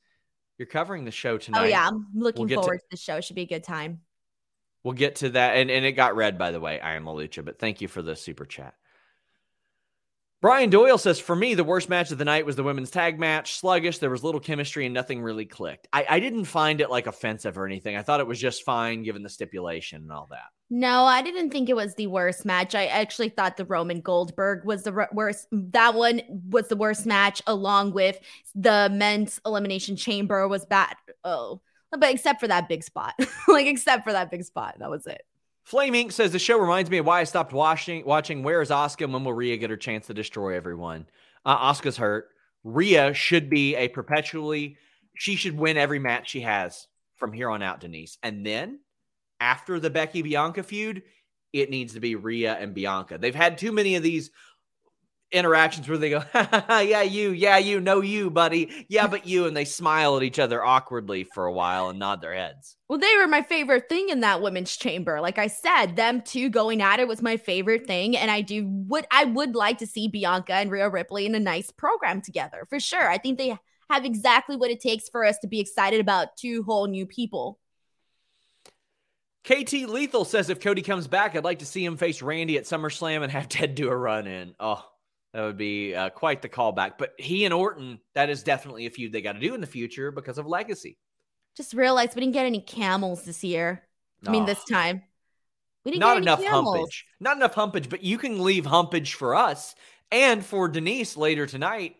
you're covering the show tonight. Oh, yeah. I'm looking we'll forward to-, to the show. Should be a good time. We'll get to that. And, and it got read, by the way, I am Lucha, but thank you for the super chat. Brian Doyle says, for me, the worst match of the night was the women's tag match. Sluggish. There was little chemistry and nothing really clicked. I, I, didn't find it like offensive or anything. I thought it was just fine given the stipulation and all that. No, I didn't think it was the worst match. I actually thought the Roman Goldberg was the worst. That one was the worst match, along with the men's elimination chamber was bad. Oh, but except for that big spot, like except for that big spot, that was it. Flame Ink says the show reminds me of why I stopped watching. Watching Where is Asuka? When will Rhea get her chance to destroy everyone? Uh, Asuka's hurt. Rhea should be a perpetually. She should win every match she has from here on out, Denise. And then after the Becky Bianca feud, it needs to be Rhea and Bianca. They've had too many of these interactions where they go, yeah, you, yeah, you, no, you, buddy. Yeah, but you. And they smile at each other awkwardly for a while and nod their heads. Well, they were my favorite thing in that women's chamber. Like I said, them two going at it was my favorite thing. And I do would I would like to see Bianca and Rhea Ripley in a nice program together for sure. I think they have exactly what it takes for us to be excited about two whole new people. KT Lethal says if Cody comes back, I'd like to see him face Randy at SummerSlam and have Ted do a run in. Oh, that would be uh, quite the callback. But he and Orton, that is definitely a feud they got to do in the future because of legacy. Just realized we didn't get any camels this year. I mean, this time. We didn't Not enough camels. humpage. Not enough humpage, but you can leave humpage for us and for Denise later tonight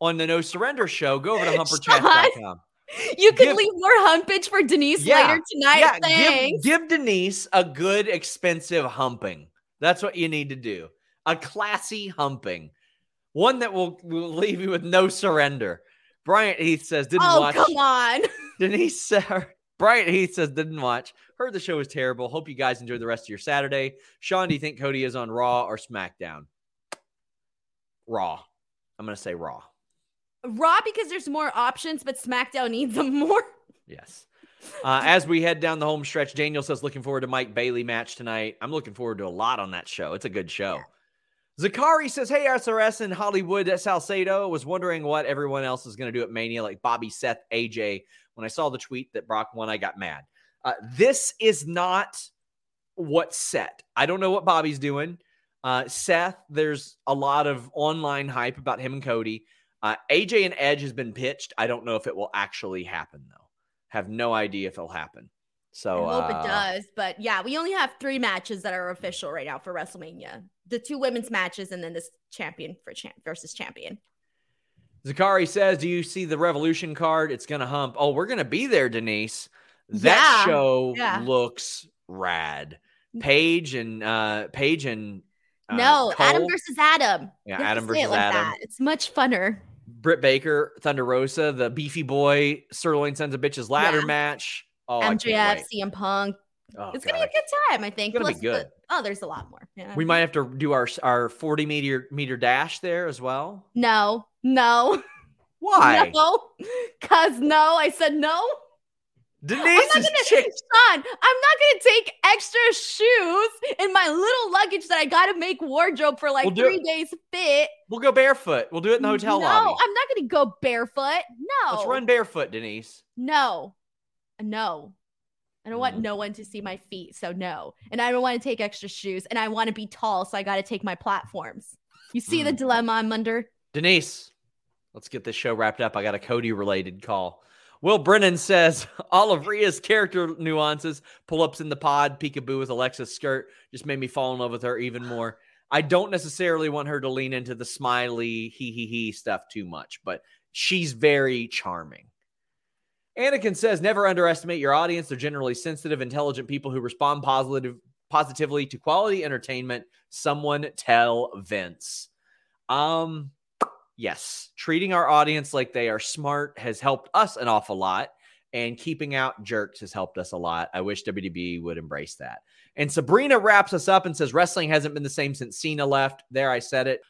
on the No Surrender show. Go over to humperchat.com. You can give, leave more humpage for Denise yeah, later tonight. Yeah, Thanks. Give, give Denise a good, expensive humping. That's what you need to do a classy humping, one that will, will leave you with no surrender. Bryant Heath says didn't oh, watch. come on. Denise said, Bryant Heath says didn't watch. Heard the show was terrible. Hope you guys enjoy the rest of your Saturday. Sean, do you think Cody is on Raw or SmackDown? Raw. I'm gonna say Raw. Raw because there's more options, but SmackDown needs them more. Yes. Uh, as we head down the home stretch, Daniel says, looking forward to Mike Bailey match tonight. I'm looking forward to a lot on that show. It's a good show. Zakari says, Hey, SRS in Hollywood at Salcedo. Was wondering what everyone else is going to do at Mania, like Bobby, Seth, AJ. When I saw the tweet that Brock won, I got mad. Uh, this is not what's set. I don't know what Bobby's doing. Uh, Seth, there's a lot of online hype about him and Cody. Uh, AJ and Edge has been pitched. I don't know if it will actually happen, though. Have no idea if it'll happen. So I hope uh, it does. But yeah, we only have three matches that are official right now for WrestleMania. The two women's matches and then this champion for champ versus champion. Zakari says, Do you see the Revolution card? It's going to hump. Oh, we're going to be there, Denise. That Yeah. show Yeah. looks rad. Page and uh Page and uh, no, Adam versus Adam. Yeah, You have to Adam versus Adam. That. It's much funner. Britt Baker, Thunder Rosa, the beefy boy, sirloin sons of bitches ladder Yeah. match. Oh, MJF. CM Punk. Oh, it's gonna be a good time, I think. It's gonna be good. the- oh, there's a lot more. Yeah. We might have to do our our 40 meter meter dash there as well. No, no, Why? no. Cause no, I said no. Denise I'm not gonna, chick. Sean, I'm not gonna take extra shoes in my little luggage that I gotta make wardrobe for like We'll three it. days fit. We'll go barefoot. We'll do it in the hotel no, lobby. I'm not gonna go barefoot. No. Let's run barefoot, Denise. No. No. I don't want no one to see my feet, so no. And I don't want to take extra shoes, and I want to be tall, so I got to take my platforms. You see the Mm. dilemma I'm under? Denise, let's get this show wrapped up. I got a Cody related call. Will Brennan says all of Rhea's character nuances, pull ups in the pod, peekaboo with Alexa's skirt, just made me fall in love with her even more. I don't necessarily want her to lean into the smiley, he he he stuff too much, but she's very charming. Anakin says, never underestimate your audience. They're generally sensitive, intelligent people who respond positive positively to quality entertainment. Someone tell Vince. Um, yes, treating our audience like they are smart has helped us an awful lot, and keeping out jerks has helped us a lot. I wish WWE would embrace that. And Sabrina wraps us up and says, Wrestling hasn't been the same since Cena left. There, I said it.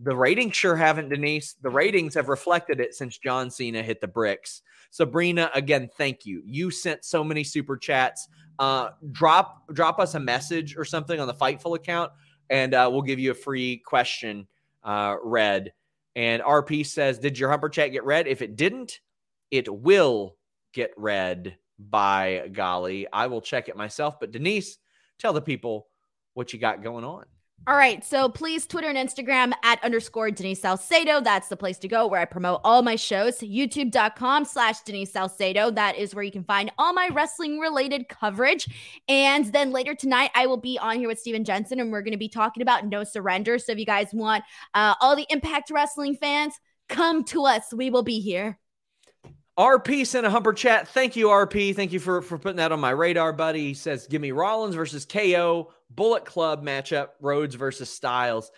The ratings sure haven't, Denise. The ratings have reflected it since John Cena hit the bricks. Sabrina, again, thank you. You sent so many super chats. Uh, drop drop us a message or something on the Fightful account, and uh, we'll give you a free question uh, read. And RP says, Did your Humper chat get read? If it didn't, it will get read by golly. I will check it myself. But Denise, tell the people what you got going on. All right. So please Twitter and Instagram at underscore Denise Salcedo. That's the place to go where I promote all my shows. YouTube.com slash Denise Salcedo. That is where you can find all my wrestling related coverage. And then later tonight, I will be on here with Steven Jensen and we're going to be talking about No Surrender. So if you guys want uh, all the Impact Wrestling fans, come to us. We will be here. RP sent a humper chat. Thank you, RP. Thank you for, for putting that on my radar, buddy. He says, Give me Rollins versus KO, Bullet Club matchup, Rhodes versus Styles.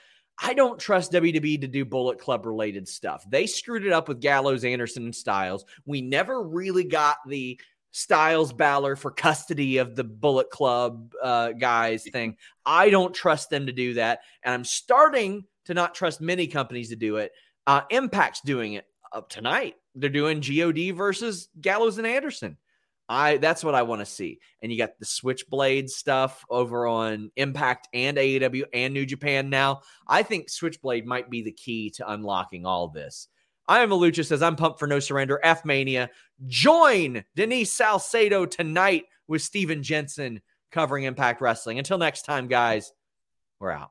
I don't trust WWE to do Bullet Club related stuff. They screwed it up with Gallows, Anderson, and Styles. We never really got the Styles Balor for custody of the Bullet Club uh, guys thing. I don't trust them to do that. And I'm starting to not trust many companies to do it. Uh, Impact's doing it up tonight. They're doing God versus Gallows and Anderson. I that's what I want to see. And you got the Switchblade stuff over on Impact and AEW and New Japan now. I think Switchblade might be the key to unlocking all this. I am Malucha says I'm pumped for No Surrender F Mania. Join Denise Salcedo tonight with Steven Jensen covering Impact Wrestling. Until next time, guys, we're out.